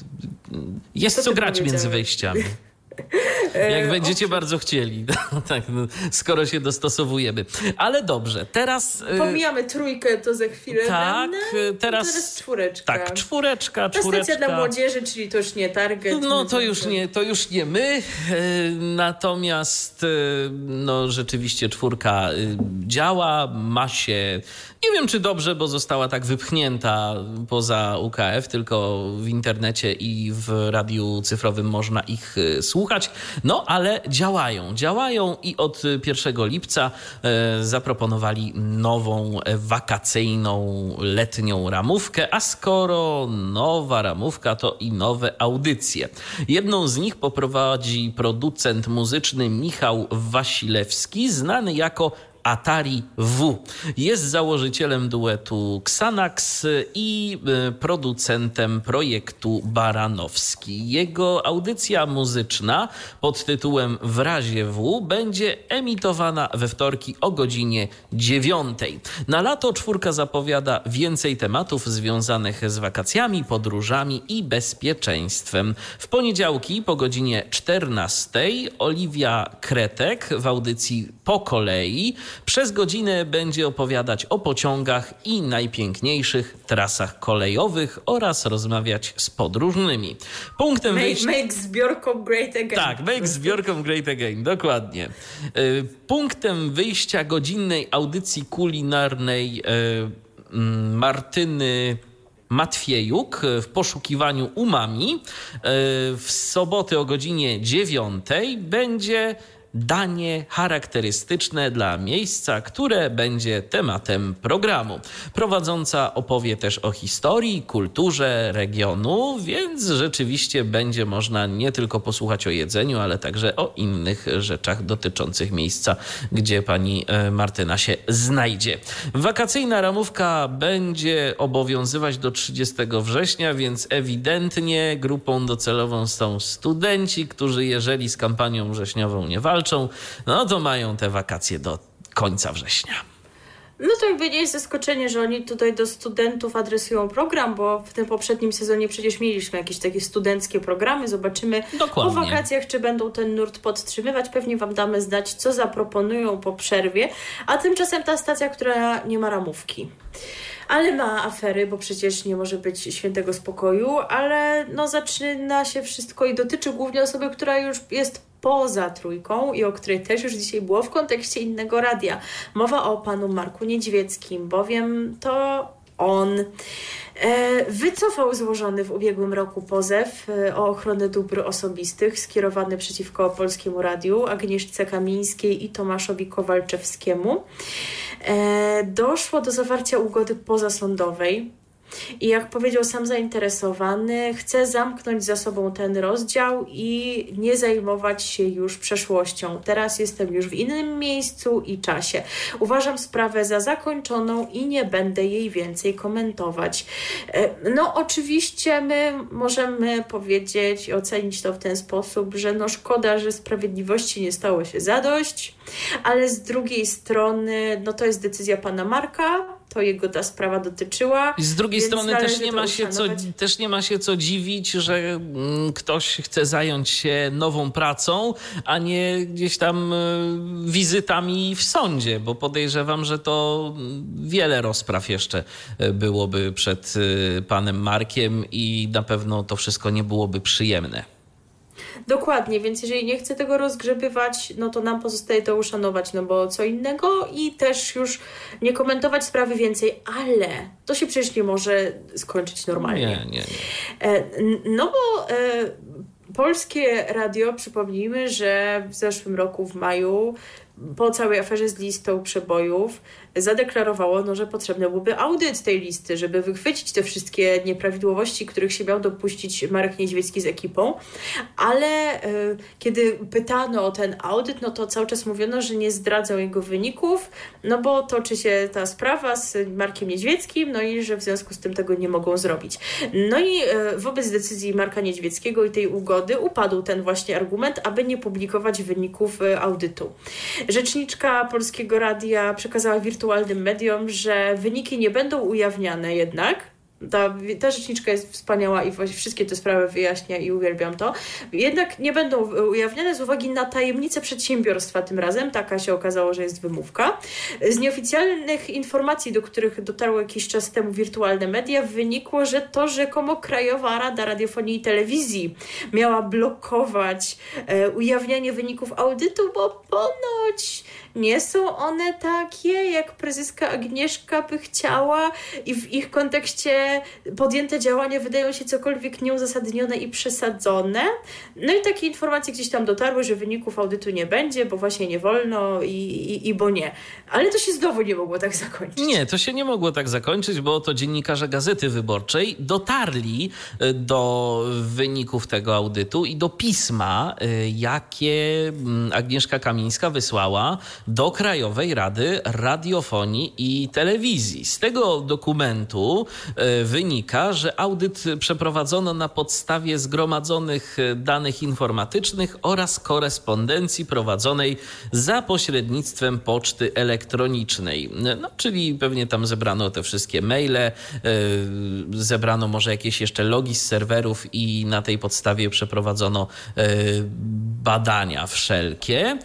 Jest co, co grać między wejściami. Jak będziecie bardzo chcieli. No, tak, no, skoro się dostosowujemy. Ale dobrze, teraz. Y, Pomijamy trójkę, to za chwilę. Tak, będę. teraz. teraz czwóreczka. Tak, czwóreczka, czwóreczka. Stacja dla młodzieży, czyli to już nie target. No to już nie, to już nie my. Y, natomiast y, no rzeczywiście czwórka działa, ma się. Nie wiem, czy dobrze, bo została tak wypchnięta poza UKF, tylko w internecie i w radiu cyfrowym można ich słuchać. No ale działają, działają i od 1 lipca e, zaproponowali nową wakacyjną letnią ramówkę, a skoro nowa ramówka, to i nowe audycje. Jedną z nich poprowadzi producent muzyczny Michał Wasilewski, znany jako Atari W. Jest założycielem duetu Xanax i e, producentem projektu Baranowski. Jego audycja muzyczna pod tytułem W razie W będzie emitowana we wtorki o godzinie 9. Na lato czwórka zapowiada więcej tematów związanych z wakacjami, podróżami i bezpieczeństwem. W poniedziałki po godzinie 14 Oliwia Kretek w audycji Po kolei przez godzinę będzie opowiadać o pociągach i najpiękniejszych trasach kolejowych oraz rozmawiać z podróżnymi. Punktem make, wyjścia... Make zbiorką great again. Tak, make zbiorką great again, dokładnie. Y, punktem wyjścia godzinnej audycji kulinarnej y, mm, Martyny Matwiejuk w poszukiwaniu umami y, w soboty o godzinie 9 będzie danie charakterystyczne dla miejsca, które będzie tematem programu. Prowadząca opowie też o historii, kulturze regionu, więc rzeczywiście będzie można nie tylko posłuchać o jedzeniu, ale także o innych rzeczach dotyczących miejsca, gdzie pani e, Martyna się znajdzie. Wakacyjna ramówka będzie obowiązywać do 30 września, więc ewidentnie grupą docelową są studenci, którzy jeżeli z kampanią wrześniową nie walczą, walczą, no to mają te wakacje do końca września. No to jakby nie jest zaskoczenie, że oni tutaj do studentów adresują program, bo w tym poprzednim sezonie przecież mieliśmy jakieś takie studenckie programy. Zobaczymy Dokładnie. po wakacjach, czy będą ten nurt podtrzymywać. Pewnie Wam damy znać, co zaproponują po przerwie. A tymczasem ta stacja, która nie ma ramówki. Ale ma afery, bo przecież nie może być świętego spokoju, ale no zaczyna się wszystko i dotyczy głównie osoby, która już jest poza trójką i o której też już dzisiaj było w kontekście innego radia. Mowa o panu Marku Niedźwieckim, bowiem to on wycofał złożony w ubiegłym roku pozew e, o ochronę dóbr osobistych skierowany przeciwko Polskiemu Radiu, Agnieszce Kamińskiej i Tomaszowi Kowalczewskiemu. E, doszło do zawarcia ugody pozasądowej i jak powiedział sam zainteresowany, chce zamknąć za sobą ten rozdział i nie zajmować się już przeszłością. Teraz jestem już w innym miejscu i czasie. Uważam sprawę za zakończoną i nie będę jej więcej komentować. E, no, oczywiście my możemy powiedzieć i ocenić to w ten sposób, że no szkoda, że sprawiedliwości nie stało się zadość, ale z drugiej strony, no to jest decyzja pana Marka, to jego ta sprawa dotyczyła. I z drugiej strony też nie, ma się co, też nie ma się co dziwić, że mm, ktoś chce zająć się nową pracą, a nie gdzieś tam y, wizytami w sądzie, bo podejrzewam, że to mm, wiele rozpraw jeszcze y, byłoby przed y, panem Markiem i na pewno to wszystko nie byłoby przyjemne. Dokładnie, więc jeżeli nie chce tego rozgrzebywać, no to nam pozostaje to uszanować, no bo co innego i też już nie komentować sprawy więcej, ale to się przecież nie może skończyć normalnie. Nie, nie, nie. E, no bo e, polskie radio, przypomnijmy, że w zeszłym roku w maju po całej aferze z listą przebojów zadeklarowało, no, że potrzebny byłby audyt tej listy, żeby wychwycić te wszystkie nieprawidłowości, których się miał dopuścić Marek Niedźwiecki z ekipą. Ale y, kiedy pytano o ten audyt, no to cały czas mówiono, że nie zdradzą jego wyników, no bo toczy się ta sprawa z Markiem Niedźwieckim, no i że w związku z tym tego nie mogą zrobić. No i y, wobec decyzji Marka Niedźwieckiego i tej ugody upadł ten właśnie argument, aby nie publikować wyników y, audytu. Rzeczniczka Polskiego Radia przekazała wirtualnym mediom, że wyniki nie będą ujawniane jednak, ta, ta rzeczniczka jest wspaniała i wszystkie te sprawy wyjaśnia i uwielbiam to. Jednak nie będą ujawniane z uwagi na tajemnicę przedsiębiorstwa tym razem. Taka się okazało, że jest wymówka. Z nieoficjalnych informacji, do których dotarło jakiś czas temu wirtualne media, wynikło, że to rzekomo Krajowa Rada Radiofonii i Telewizji miała blokować e, ujawnianie wyników audytu, bo ponoć nie są one takie, jak prezeska Agnieszka by chciała i w ich kontekście podjęte działania wydają się cokolwiek nieuzasadnione i przesadzone. No i takie informacje gdzieś tam dotarły, że wyników audytu nie będzie, bo właśnie nie wolno i, i, i bo nie. Ale to się znowu nie mogło tak zakończyć. Nie, to się nie mogło tak zakończyć, bo to dziennikarze Gazety Wyborczej dotarli e, do wyników tego audytu i do pisma, e, jakie mm, Agnieszka Kamińska wysłała do Krajowej Rady Radiofonii i Telewizji. Z tego dokumentu e, wynika, że audyt przeprowadzono na podstawie zgromadzonych e, danych informatycznych oraz korespondencji prowadzonej za pośrednictwem poczty elektronicznej. No, czyli pewnie tam zebrano te wszystkie maile, e, zebrano może jakieś jeszcze logi z serwerów i na tej podstawie przeprowadzono badania wszelkie.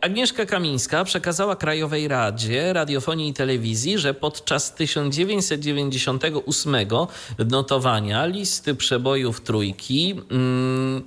Agnieszka Kamińska przekazała Krajowej Radzie Radiofonii i Telewizji, że podczas 1998 notowania listy przebojów trójki. Hmm,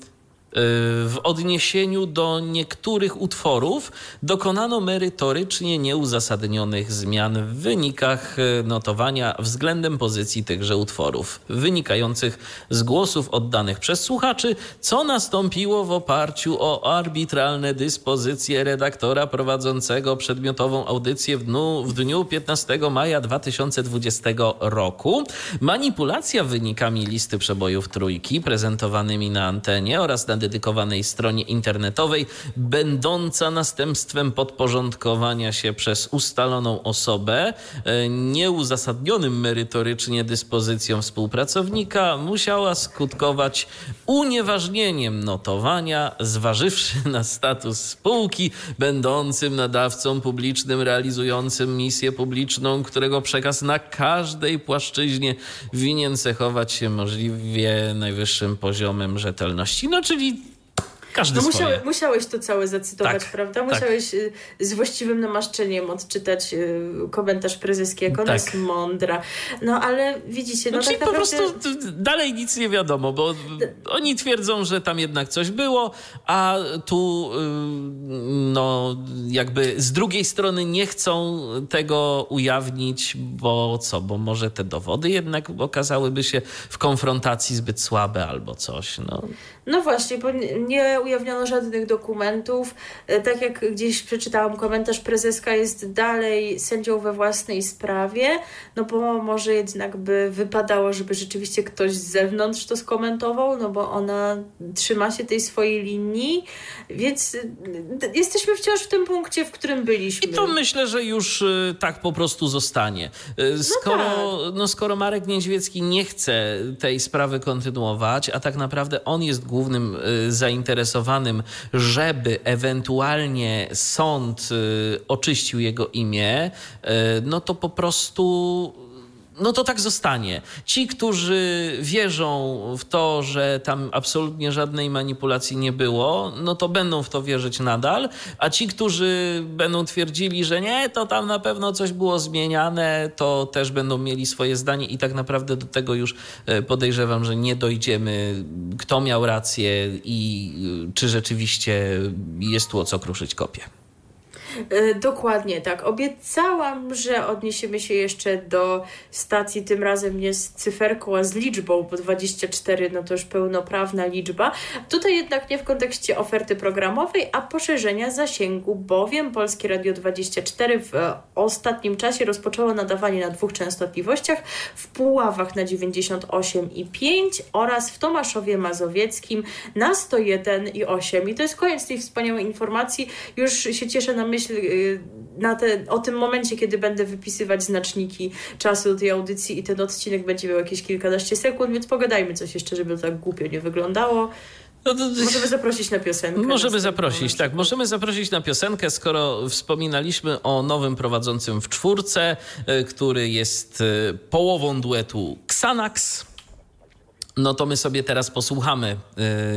w odniesieniu do niektórych utworów dokonano merytorycznie nieuzasadnionych zmian w wynikach e, notowania względem pozycji tychże utworów, wynikających z głosów oddanych przez słuchaczy, co nastąpiło w oparciu o arbitralne dyspozycje redaktora prowadzącego przedmiotową audycję w dniu, w dniu 15 maja 2020 roku. Manipulacja wynikami listy przebojów trójki prezentowanymi na antenie oraz na dedykowanej stronie internetowej, będąca następstwem podporządkowania się przez ustaloną osobę e, nieuzasadnionym merytorycznie dyspozycją współpracownika, musiała skutkować unieważnieniem notowania, zważywszy na status spółki, będącym nadawcą publicznym, realizującym misję publiczną, którego przekaz na każdej płaszczyźnie winien cechować się możliwie najwyższym poziomem rzetelności. No czyli Każdy no musiałeś, musiałeś to całe zacytować, tak, prawda? Tak. Musiałeś tak. z właściwym namaszczeniem odczytać y, komentarz prezeski, jak ona tak. jest mądra. No ale widzicie, no, no tak naprawdę... po prostu dalej nic nie wiadomo, bo oni twierdzą, że tam jednak coś było, a tu y, no jakby z drugiej strony nie chcą tego ujawnić, bo co, bo może te dowody jednak okazałyby się w konfrontacji zbyt słabe albo coś, no. No właśnie, bo nie ujawniono żadnych dokumentów. E, tak jak gdzieś przeczytałam komentarz, prezeska jest dalej sędzią we własnej sprawie, no bo może jednak by wypadało, żeby rzeczywiście ktoś z zewnątrz to skomentował, no bo ona trzyma się tej swojej linii, więc e, jesteśmy wciąż w tym punkcie, w którym byliśmy. I to myślę, że już e, tak po prostu zostanie. Skoro, no, tak. no skoro Marek Niedźwiecki nie chce tej sprawy kontynuować, a tak naprawdę on jest główny głównym y, zainteresowanym, żeby ewentualnie sąd y, oczyścił jego imię, y, no to po prostu no to tak zostanie. Ci, którzy wierzą w to, że tam absolutnie żadnej manipulacji nie było, no to będą w to wierzyć nadal, a ci, którzy będą twierdzili, że nie, to tam na pewno coś było zmieniane, to też będą mieli swoje zdanie i tak naprawdę do tego już e, podejrzewam, że nie dojdziemy, kto miał rację i e, czy rzeczywiście jest tu o co kruszyć kopię. E, dokładnie tak. Obiecałam, że odniesiemy się jeszcze do stacji, tym razem nie z cyferką, a z liczbą, bo 24 no to już pełnoprawna liczba. Tutaj jednak nie w kontekście oferty programowej, a poszerzenia zasięgu, bowiem Polskie Radio 24 w ostatnim czasie rozpoczęło nadawanie na dwóch częstotliwościach, w Puławach na 98,5 oraz w Tomaszowie Mazowieckim na 101,8. I to jest koniec tej wspaniałej informacji. Już się cieszę na myśl myśl y, na te, o tym momencie, kiedy będę wypisywać znaczniki czasu tej audycji i ten odcinek będzie miał jakieś kilkanaście sekund, więc pogadajmy coś jeszcze, żeby to tak głupio nie wyglądało. No to, możemy zaprosić na piosenkę. Możemy zaprosić, tak. Możemy zaprosić na piosenkę, skoro wspominaliśmy o nowym prowadzącym w czwórce, y, który jest y, połową duetu Xanax. No to my sobie teraz posłuchamy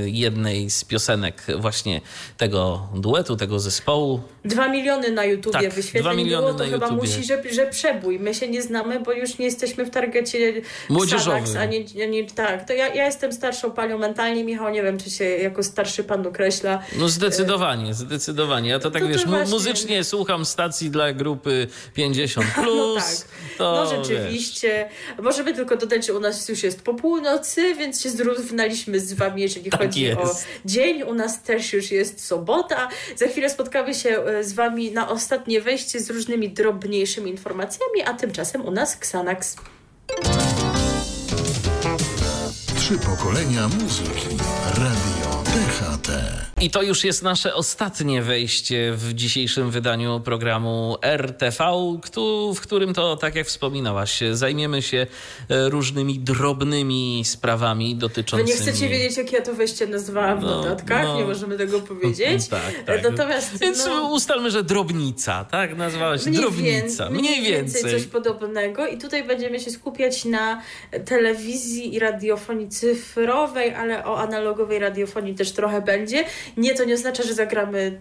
y, jednej z piosenek właśnie tego duetu, tego zespołu. Dwa miliony na YouTubie tak, wyświetleń miliony było, to chyba YouTubie. musi, że, że przebój. My się nie znamy, bo już nie jesteśmy w targecie młodzieżowym. A nie, nie, tak, to ja, ja jestem starszą panią mentalnie, Michał, nie wiem, czy się jako starszy pan określa. No zdecydowanie, zdecydowanie. Ja to tak, to, wiesz, to muzycznie słucham stacji dla grupy 50+. Plus, no tak, to, no rzeczywiście. Wiesz. Możemy tylko dodać, że u nas już jest po północy, więc się zrównaliśmy z wami, jeżeli tak chodzi jest. o dzień. U nas też już jest sobota. Za chwilę spotkamy się e, z wami na ostatnie wejście z różnymi drobniejszymi informacjami, a tymczasem u nas Xanax. Trzy pokolenia muzyki. Radio DHT. I to już jest nasze ostatnie wejście w dzisiejszym wydaniu programu RTV, w którym to, tak jak wspominałaś, zajmiemy się e, różnymi drobnymi sprawami dotyczącymi... Wy nie chcecie wiedzieć, jak ja to wejście nazwałam w no, notatkach? No, nie możemy tego powiedzieć. tak, tak. Natomiast, Więc no, ustalmy, że drobnica, tak? Nazwałaś mniej drobnica. Mniej, mniej więcej. więcej. coś podobnego. I tutaj będziemy się skupiać na telewizji i radiofonii cyfrowej, ale o analogowej radiofonii też trochę będzie nie, to nie oznacza, że zagramy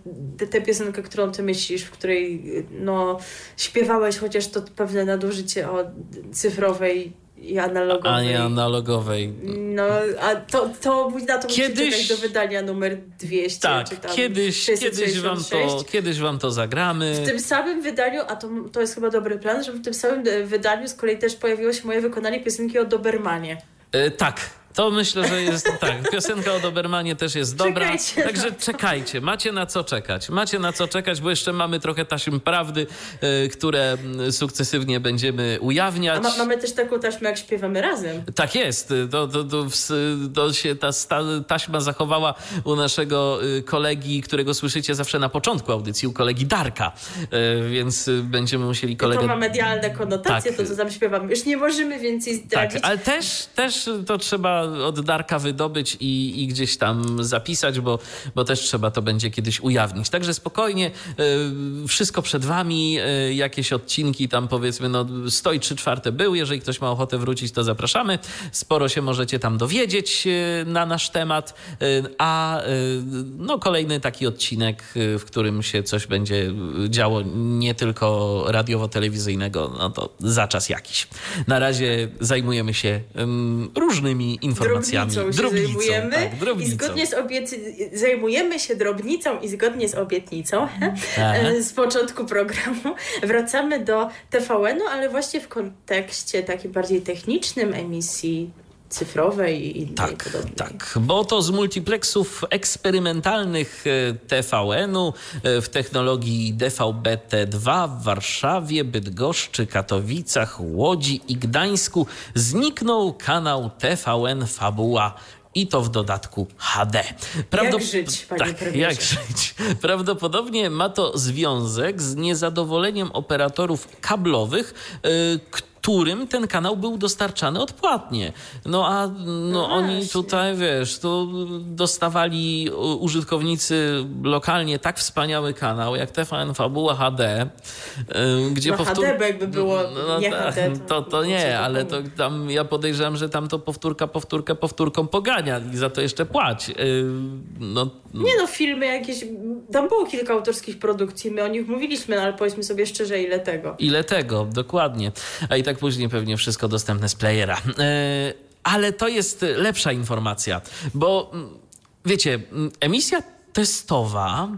tę piosenkę, którą ty myślisz, w której no, śpiewałeś, chociaż to pewne nadużycie o cyfrowej i analogowej. A nie analogowej. No, a to, to na to kiedyś, do wydania numer 200. Tak, kiedyś, kiedyś, wam to, kiedyś wam to zagramy. W tym samym wydaniu, a to, to jest chyba dobry plan, że w tym samym wydaniu z kolei też pojawiło się moje wykonanie piosenki o Dobermanie. Yy, tak, to myślę, że jest tak. Piosenka o Dobermanie też jest dobra. Czekajcie Także czekajcie, macie na co czekać. Macie na co czekać, bo jeszcze mamy trochę taśm prawdy, y, które mm, sukcesywnie będziemy ujawniać. Ma, mamy też taką taśmę, jak śpiewamy razem. Tak jest. To, to, to, to się ta taśma zachowała u naszego y, kolegi, którego słyszycie zawsze na początku audycji, u kolegi Darka. Y, więc będziemy musieli kolegę... To ma medialne konotacje, tak. to co tam śpiewamy. Już nie możemy więcej zdradzić. Tak, ale też, też to trzeba od Darka wydobyć i, i gdzieś tam zapisać, bo, bo też trzeba to będzie kiedyś ujawnić. Także spokojnie, wszystko przed wami, jakieś odcinki tam powiedzmy, no stoi trzy czwarte był, jeżeli ktoś ma ochotę wrócić, to zapraszamy. Sporo się możecie tam dowiedzieć na nasz temat, a no kolejny taki odcinek, w którym się coś będzie działo nie tylko radiowo-telewizyjnego, no to za czas jakiś. Na razie zajmujemy się um, różnymi informacjami. Drobnicą, drobnicą zajmujemy tak, drobnicą. i zgodnie z obiety... zajmujemy się drobnicą i zgodnie z obietnicą e, z początku programu wracamy do TVN-u, ale właśnie w kontekście takim bardziej technicznym emisji cyfrowej i tak, podobnej. Tak, bo to z multiplexów eksperymentalnych e, TVN-u e, w technologii DVB-T2 w Warszawie, Bydgoszczy, Katowicach, Łodzi i Gdańsku zniknął kanał TVN Fabuła i to w dodatku HD. Prawdop... Jak żyć, panie tak, premierze? Jak żyć. Prawdopodobnie ma to związek z niezadowoleniem operatorów kablowych, yy, którym ten kanał był dostarczany odpłatnie. No a no, no oni tutaj, wiesz, to dostawali użytkownicy lokalnie tak wspaniały kanał jak TVN Fabuła HD, y, gdzie no powtór... HD jakby było no, nie tak, HD, to, to, to nie, ale to tam ja podejrzewam, że tam to powtórka, powtórkę, powtórką pogania i za to jeszcze płać. Y, no, nie no, filmy jakieś, tam było kilka autorskich produkcji, my o nich mówiliśmy, no, ale powiedzmy sobie szczerze, ile tego. Ile tego, dokładnie. A i tak później pewnie wszystko dostępne z playera. E, ale to jest lepsza informacja, bo mm, wiecie, mm, emisja testowa,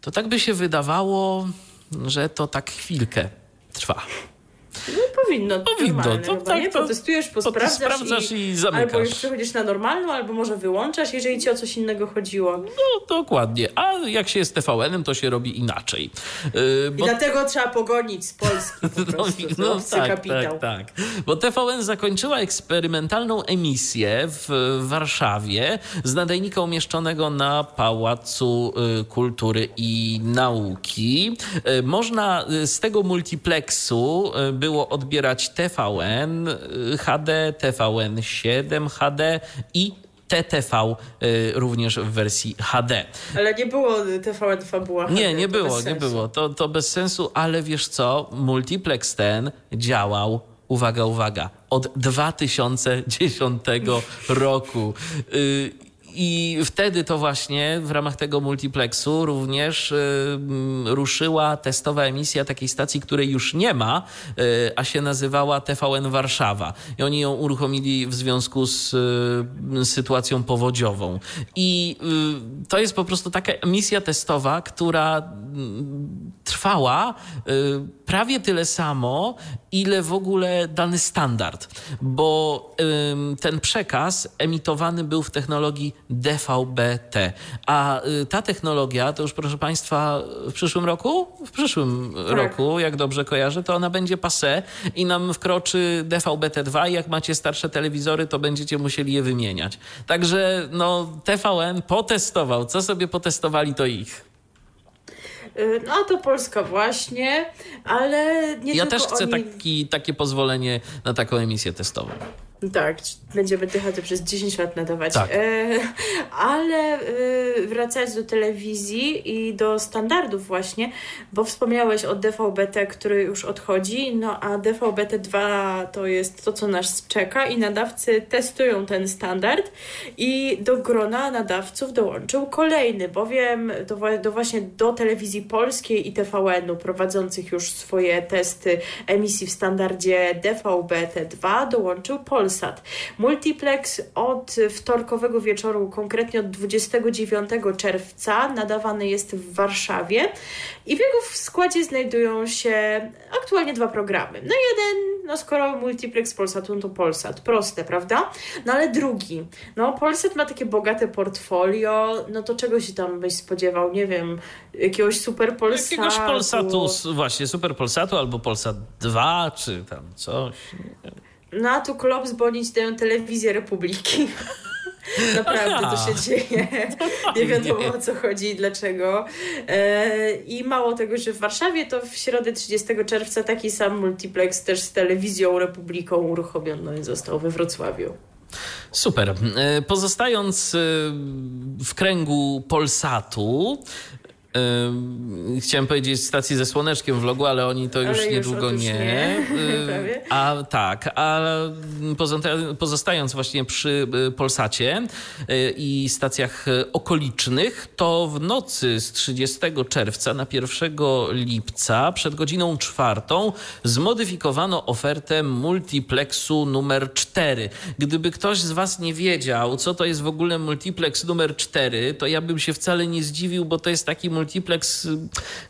to tak by się wydawało, że to tak chwilkę trwa. No powinno. Powinno. To, tak, nie? Potestujesz, posprawdzasz, sprawdzasz i, i zamykasz. Albo już przechodzisz na normalną, albo może wyłączasz, jeżeli ci o coś innego chodziło. No dokładnie. A jak się jest TVN-em, to się robi inaczej. Yy, bo... I dlatego trzeba pogonić z Polski po no, prostu. no, no tak, kapitał. tak, tak. Bo TVN zakończyła eksperymentalną emisję w Warszawie z nadajnika umieszczonego na Pałacu y, Kultury i Nauki. Y, można y, z tego multiplexu było odbierać TVN HD, TVN 7 HD i TTV y, również w wersji HD. Ale nie było TVN Fabuła HD. Nie, nie było, nie było. To, to bez sensu, ale wiesz co? Multiplex ten działał uwaga, uwaga, od 2010 roku. I wtedy to właśnie w ramach tego multiplexu również y, ruszyła testowa emisja takiej stacji, której już nie ma, y, a się nazywała TVN Warszawa. I oni ją uruchomili w związku z y, sytuacją powodziową. I to jest po prostu taka emisja testowa, która mm, trwała prawie tyle samo, ile w ogóle dany standard, bo ten przekaz emitowany był w technologii DVB-T. A y, ta technologia, to już proszę Państwa, w przyszłym roku? W przyszłym tak. roku, jak dobrze kojarzę, to ona będzie passe i nam wkroczy DVB-T2 i jak macie starsze telewizory, to będziecie musieli je wymieniać. Także no, TVN potestował. Co sobie potestowali, to ich. Y, no to Polska właśnie, ale nie Ja też chcę oni... taki, takie pozwolenie na taką emisję testową. Tak, będziemy tych przez 10 lat nadawać. Tak. E, ale e, wracając do telewizji i do standardów właśnie, bo wspomniałeś o DVB-T, który już odchodzi, no a DVB-T2 to jest to, co nas czeka i nadawcy testują ten standard i do grona nadawców dołączył kolejny, bowiem do, do właśnie do telewizji polskiej i TVN-u prowadzących już swoje testy emisji w standardzie DVB-T2 dołączył Polski Polsat. Multiplex od wtorkowego wieczoru, konkretnie od 29 czerwca, nadawany jest w Warszawie i w jego składzie znajdują się aktualnie dwa programy. No jeden, no skoro Multiplex Polsatu, no to Polsat. Proste, prawda? No ale drugi. No Polsat ma takie bogate portfolio, no to czego się tam byś spodziewał? Nie wiem, jakiegoś super Polsatu. Jakiegoś Polsatu, właśnie super Polsatu albo Polsat 2, czy tam coś. No a tu Klops bonić dają telewizję Republiki. Naprawdę Aha. to się dzieje. Nie wiadomo o co chodzi i dlaczego. E, I mało tego, że w Warszawie to w środę 30 czerwca taki sam multiplex też z telewizją Republiką uruchomiony został we Wrocławiu. Super. Pozostając w kręgu Polsatu, Chciałem powiedzieć stacji ze słoneczkiem w logu, ale oni to już niedługo już nie. nie. a tak, a pozostając właśnie przy y, Polsacie y, i stacjach okolicznych, to w nocy z 30 czerwca na 1 lipca przed godziną czwartą zmodyfikowano ofertę multiplexu numer 4. Gdyby ktoś z Was nie wiedział, co to jest w ogóle multiplex numer 4, to ja bym się wcale nie zdziwił, bo to jest taki multiplex multiplex,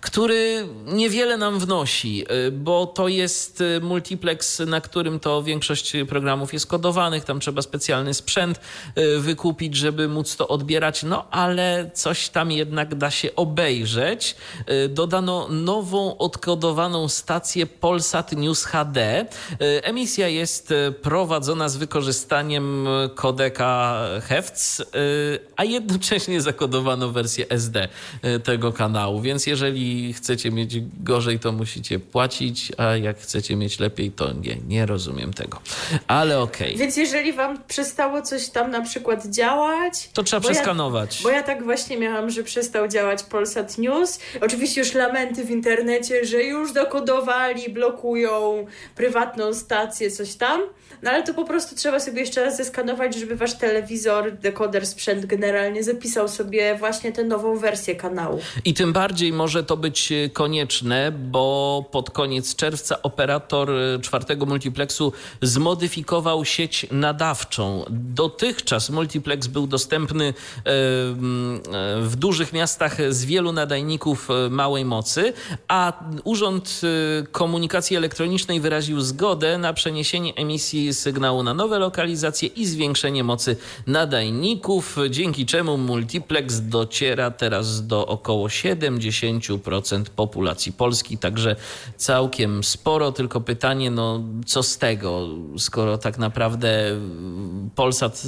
który niewiele nam wnosi, y, bo to jest y, multiplex, na którym to większość programów jest kodowanych, tam trzeba specjalny sprzęt y, wykupić, żeby móc to odbierać, no ale coś tam jednak da się obejrzeć. Dodano nową odkodowaną stację Polsat News HD. Emisja jest prowadzona z wykorzystaniem kodeka HEFC, a jednocześnie zakodowano wersję SD tego tego kanału, więc jeżeli chcecie mieć gorzej, to musicie płacić, a jak chcecie mieć lepiej, to nie, nie rozumiem tego. Ale okej. Okay. Więc jeżeli wam przestało coś tam na przykład działać... To trzeba bo przeskanować. Ja, bo ja tak właśnie miałam, że przestał działać Polsat News. Oczywiście już lamenty w internecie, że już dokodowali, blokują prywatną stację, coś tam. No ale to po prostu trzeba sobie jeszcze raz zeskanować, żeby wasz telewizor, dekoder, sprzęt generalnie zapisał sobie właśnie tę nową wersję kanału. I tym bardziej może to być e, konieczne, bo pod koniec czerwca operator e, czwartego multiplexu zmodyfikował sieć nadawczą. Dotychczas multiplex był dostępny e, w dużych miastach z wielu nadajników małej mocy, a Urząd Komunikacji Elektronicznej wyraził zgodę na przeniesienie emisji sygnału na nowe lokalizacje i zwiększenie mocy nadajników, dzięki czemu multiplex dociera teraz do około około 70% populacji Polski, także całkiem sporo, tylko pytanie, no co z tego, skoro tak naprawdę Polsat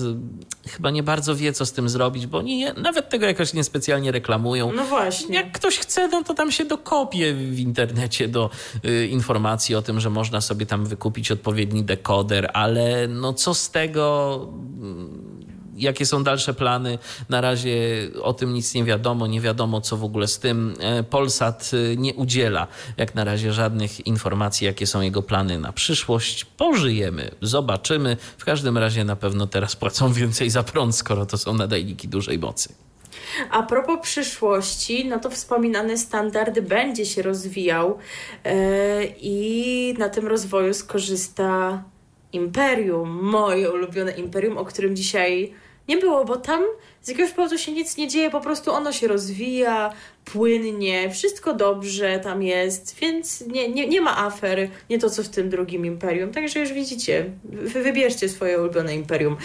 chyba nie bardzo wie, co z tym zrobić, bo oni nawet tego jakoś niespecjalnie reklamują. No właśnie. Jak ktoś chce, no to tam się dokopie w internecie do y, informacji o tym, że można sobie tam wykupić odpowiedni dekoder, ale no co z tego jakie są dalsze plany. Na razie o tym nic nie wiadomo, nie wiadomo co w ogóle z tym. E, Polsat e, nie udziela jak na razie żadnych informacji, jakie są jego plany na przyszłość. Pożyjemy, zobaczymy. W każdym razie na pewno teraz płacą więcej za prąd, skoro to są nadajniki dużej mocy. A propos przyszłości, no to wspominany standard będzie się rozwijał yy, i na tym rozwoju skorzysta Imperium, moje ulubione Imperium, o którym dzisiaj nie było, bo tam z jakiegoś powodu się nic nie dzieje, po prostu ono się rozwija, płynnie, wszystko dobrze tam jest, więc nie, nie, nie ma afer, nie to co w tym drugim imperium. Także już widzicie, wy wybierzcie swoje ulubione imperium.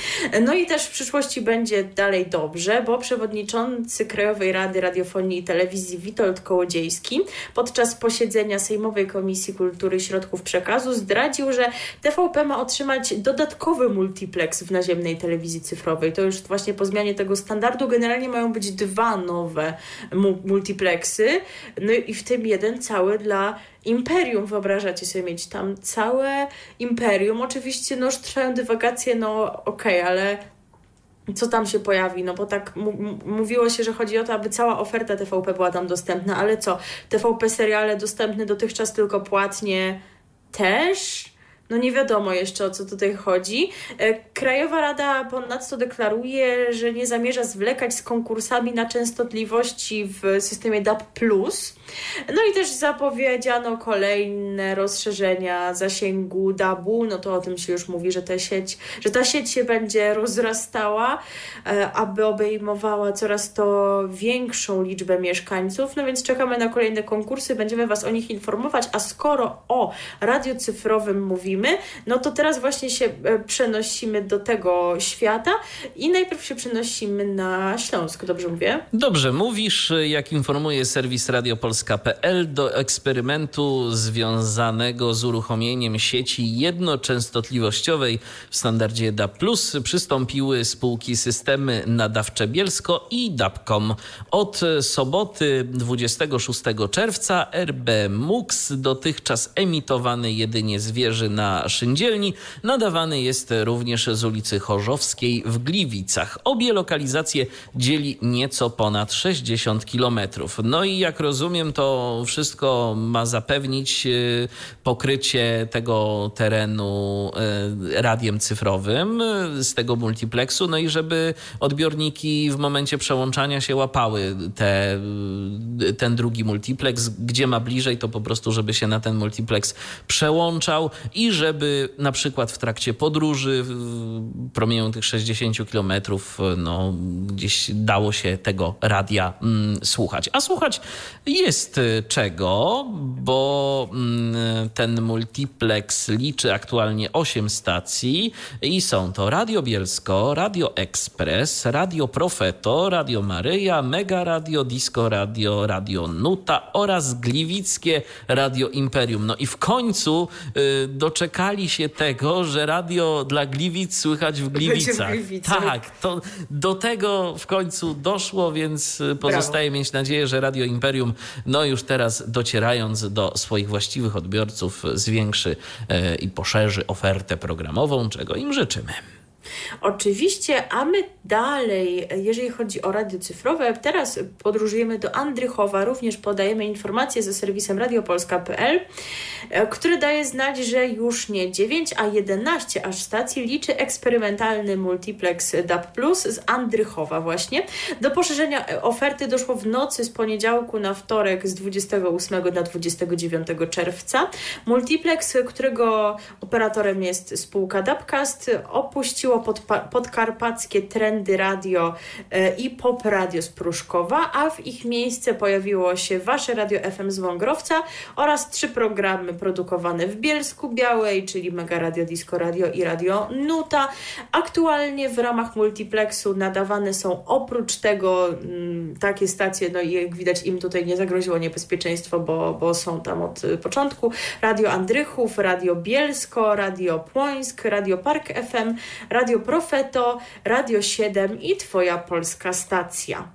No i też w przyszłości będzie dalej dobrze, bo przewodniczący Krajowej Rady Radiofonii i Telewizji Witold Kołodziejski podczas posiedzenia Sejmowej Komisji Kultury i Środków Przekazu zdradził, że TVP ma otrzymać dodatkowy multiplex w naziemnej telewizji cyfrowej. To już właśnie po zmianie tego standardu generalnie mają być dwa nowe multiplexy no i w tym jeden cały dla imperium. Wyobrażacie sobie mieć tam całe imperium. Oczywiście no trwają dywagacje, no okej, okay, ale co tam się pojawi, no bo tak mówiło się, że chodzi o to, aby cała oferta TVP była tam dostępna, ale co, TVP seriale dostępne dotychczas tylko płatnie też? No nie wiadomo jeszcze o co tutaj chodzi. E, Krajowa Rada ponadto deklaruje, że nie zamierza zwlekać z konkursami na częstotliwości w systemie DAB+. No i też zapowiedziano kolejne rozszerzenia zasięgu DAB-u, no to o tym się już mówi, że ta sieć, że ta sieć się będzie rozrastała, e, aby obejmowała coraz to większą liczbę mieszkańców, no więc czekamy na kolejne konkursy, będziemy Was o nich informować, a skoro o radiu cyfrowym mówimy, no to teraz właśnie się e, przenosimy do tego świata i najpierw się przenosimy na Śląsk, dobrze mówię? Dobrze mówisz, jak informuje serwis Radio Polska radiopolska.pl do eksperymentu związanego z uruchomieniem sieci jednoczęstotliwościowej w standardzie DAB+, przystąpiły spółki Systemy Nadawcze Bielsko i DABCOM. Od soboty 26 czerwca RB MUX, dotychczas emitowany jedynie z wieży na Szyndzielni, nadawany jest również z ulicy Chorzowskiej w Gliwicach. Obie lokalizacje dzieli nieco ponad 60 kilometrów. No i jak rozumiem, to wszystko ma zapewnić y, pokrycie tego terenu y, radiem cyfrowym y, z tego multiplexu, no i żeby odbiorniki w momencie przełączania się łapały te, ten drugi multiplex, gdzie ma bliżej, to po prostu, żeby się na ten multiplex przełączał i żeby na przykład w trakcie podróży promienią tych 60 kilometrów, no gdzieś dało się tego radia mm, słuchać. A słuchać jest y, czego, bo mm, ten multiplex liczy aktualnie 8 stacji i są to Radio Bielsko, Radio Express, Radio Profeto, Radio Maryja, Mega Radio, Disco Radio, Radio Nuta oraz Gliwickie Radio Imperium. No i w końcu y, doczekali się tego, że radio dla Gliwic słychać w Gliwicach. Tak, to do tego w końcu doszło, więc y, pozostaje Brawo. mieć nadzieję, że Radio Imperium, no już teraz docierając do swoich właściwych odbiorców, zwiększy y, i poszerzy ofertę programową, czego im życzymy. Oczywiście, a my dalej, jeżeli chodzi o radio cyfrowe, teraz podróżujemy do Andrychowa, również podajemy informacje ze serwisem radiopolska.pl, który daje znać, że już nie 9, a 11 aż stacji liczy eksperymentalny multiplex DAB+, z Andrychowa właśnie. Do poszerzenia oferty doszło w nocy z poniedziałku na wtorek z 28 na 29 czerwca. Multiplex, którego operatorem jest spółka DABcast, pod, podkarpackie trendy radio e, i pop radio z Pruszkowa, a w ich miejsce pojawiło się Wasze Radio FM z Wągrowca oraz trzy programy produkowane w Bielsku Białej, czyli Mega Radio, Disco Radio i Radio Nuta. Aktualnie w ramach multiplexu nadawane są oprócz tego mm, takie stacje, no i jak widać im tutaj nie zagroziło niebezpieczeństwo, bo, bo są tam od początku. Radio Andrychów, Radio Bielsko, Radio Płońsk, Radio Park FM, Radio Profeto, Radio 7 i Twoja polska stacja.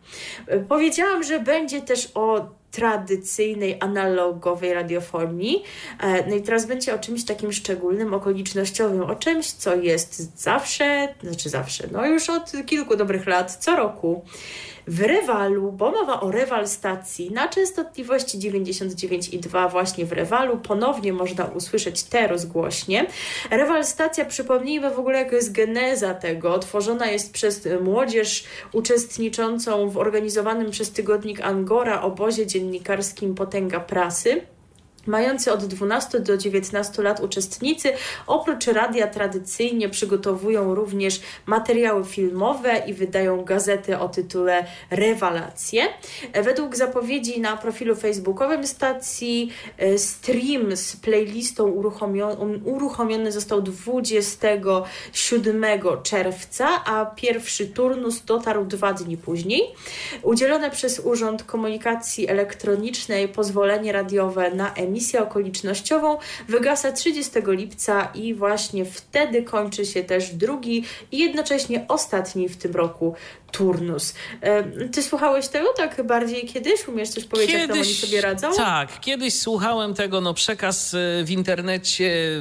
Powiedziałam, że będzie też o tradycyjnej, analogowej radiofonii. E, no i teraz będzie o czymś takim szczególnym, okolicznościowym, o czymś, co jest zawsze, znaczy zawsze, no już od kilku dobrych lat, co roku w Rewalu, bo mowa o Rewal stacji na częstotliwości 99,2 właśnie w Rewalu. Ponownie można usłyszeć te rozgłośnie. Rewal stacja, przypomnijmy w ogóle, jaka jest geneza tego. Tworzona jest przez młodzież uczestniczącą w organizowanym przez tygodnik Angora obozie dziennikarskim Potęga Prasy. Mający od 12 do 19 lat uczestnicy oprócz radia tradycyjnie przygotowują również materiały filmowe i wydają gazety o tytule Rewalacje. Według zapowiedzi na profilu facebookowym stacji e, stream z playlistą uruchomiony, uruchomiony został 27 czerwca, a pierwszy turnus dotarł dwa dni później. Udzielone przez Urząd Komunikacji Elektronicznej pozwolenie radiowe na emisję emisję okolicznościową wygasa 30 lipca i właśnie wtedy kończy się też drugi i jednocześnie ostatni w tym roku turnus. Ty słuchałeś tego tak bardziej kiedyś? Umiesz coś powiedzieć, kiedyś, jak oni sobie radzą? Tak, kiedyś słuchałem tego, no przekaz e, w internecie,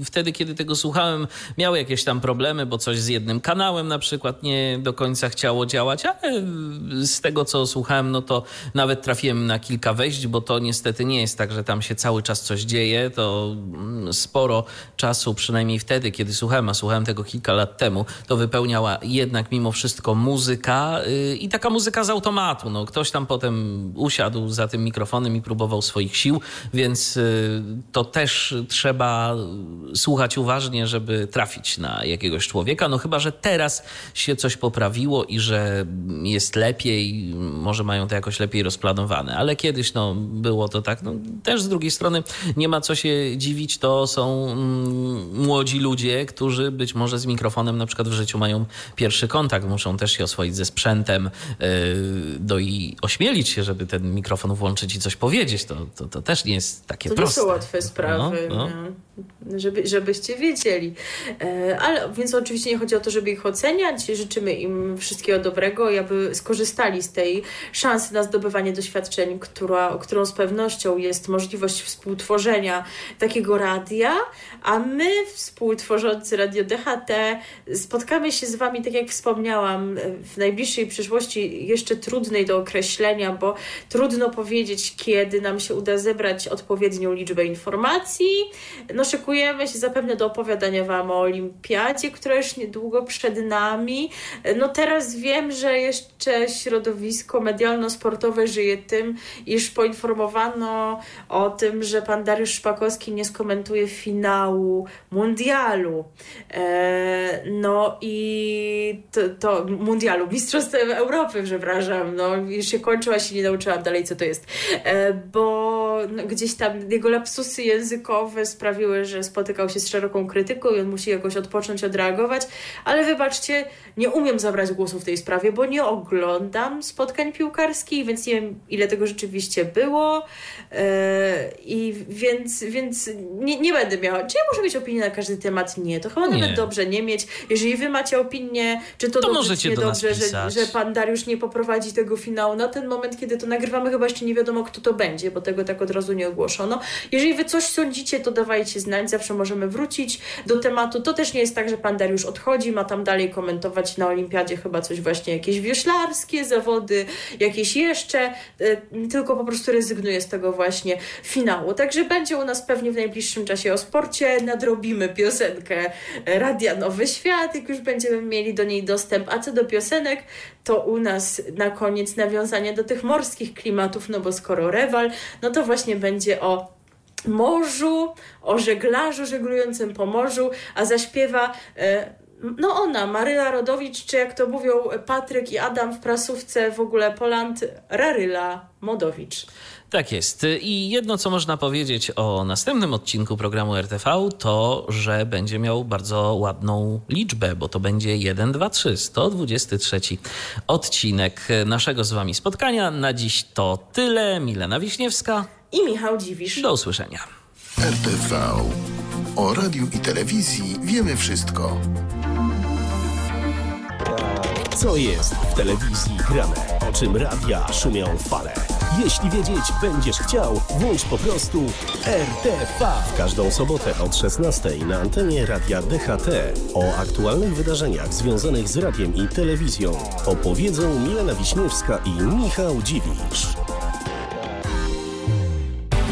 e, wtedy kiedy tego słuchałem, miał jakieś tam problemy, bo coś z jednym kanałem na przykład nie do końca chciało działać, ale z tego co słuchałem, no to nawet trafiłem na kilka wejść, bo to niestety nie jest tak, że tam się cały czas coś dzieje, to mm, sporo czasu, przynajmniej wtedy, kiedy słuchałem, a słuchałem tego kilka lat temu, to wypełniała jednak mimo wszystko muzyka, muzyka y, i taka muzyka z automatu. No, ktoś tam potem usiadł za tym mikrofonem i próbował swoich sił, więc y, to też trzeba słuchać uważnie, żeby trafić na jakiegoś człowieka. No chyba, że teraz się coś poprawiło i że jest lepiej, może mają to jakoś lepiej rozplanowane, ale kiedyś no, było to tak. No, też z drugiej strony nie ma co się dziwić, to są mm, młodzi ludzie, którzy być może z mikrofonem na przykład w życiu mają pierwszy kontakt, muszą też się oswoić ze sprzętem, no i ośmielić się, żeby ten mikrofon włączyć i coś powiedzieć, to, to, to też nie jest takie to proste. To nie są łatwe sprawy, no, no. Żeby, żebyście wiedzieli. Ale więc oczywiście nie chodzi o to, żeby ich oceniać, życzymy im wszystkiego dobrego aby skorzystali z tej szansy na zdobywanie doświadczeń, która, którą z pewnością jest możliwość współtworzenia takiego radia, a my, współtworzący Radio DHT, spotkamy się z Wami, tak jak wspomniałam, w najbliższej przyszłości, jeszcze trudnej do określenia, bo trudno powiedzieć, kiedy nam się uda zebrać odpowiednią liczbę informacji. No, szykujemy się zapewne do opowiadania Wam o Olimpiadzie, która już niedługo przed nami. No, teraz wiem, że jeszcze środowisko medialno-sportowe żyje tym, iż poinformowano o tym, że pan Dariusz Szpakowski nie skomentuje finału mundialu. E, no i to, to mundialu, Mistrzostw Europy, przepraszam, no już się kończyła, się nie nauczyłam dalej, co to jest, e, bo no, gdzieś tam jego lapsusy językowe sprawiły, że spotykał się z szeroką krytyką i on musi jakoś odpocząć, odreagować, ale wybaczcie, nie umiem zabrać głosu w tej sprawie, bo nie oglądam spotkań piłkarskich, więc nie wiem, ile tego rzeczywiście było e, i więc, więc nie, nie będę miała, czy ja muszę mieć opinię na każdy temat? Nie, to chyba nie. nawet dobrze nie mieć. Jeżeli wy macie opinię, czy to, to dobrze, czy niedobrze, że, że pan Dariusz nie poprowadzi tego finału na ten moment, kiedy to nagrywamy, chyba jeszcze nie wiadomo, kto to będzie, bo tego tak od razu nie ogłoszono. Jeżeli wy coś sądzicie, to dawajcie znać, zawsze możemy wrócić do tematu. To też nie jest tak, że pan Dariusz odchodzi, ma tam dalej komentować na olimpiadzie chyba coś właśnie, jakieś wioślarskie zawody, jakieś jeszcze, e, tylko po prostu rezygnuje z tego właśnie finału. Także będzie u nas pewnie w najbliższym czasie o sporcie, nadrobimy piosenkę Radia Nowy Świat, jak już będziemy mieli do niej dostęp. A co do piosenek, to u nas na koniec nawiązanie do tych morskich klimatów, no bo skoro rewal, no to właśnie będzie o morzu, o żeglarzu żeglującym po morzu, a zaśpiewa e, no ona, Maryla Rodowicz, czy jak to mówią Patryk i Adam w prasówce w ogóle Poland, Raryla Modowicz. Tak jest. I jedno, co można powiedzieć o następnym odcinku programu RTV, to, że będzie miał bardzo ładną liczbę, bo to będzie 1, 2, 3, 123 odcinek naszego z Wami spotkania. Na dziś to tyle. Milena Wiśniewska i Michał Dziwisz. Do usłyszenia. RTV. O radiu i telewizji wiemy wszystko. Co jest w telewizji grane? O czym radia szumią fale? Jeśli wiedzieć będziesz chciał, włącz po prostu RTV. W każdą sobotę od 16 na antenie radia DHT o aktualnych wydarzeniach związanych z radiem i telewizją opowiedzą Milena Wiśniewska i Michał Dziwisz.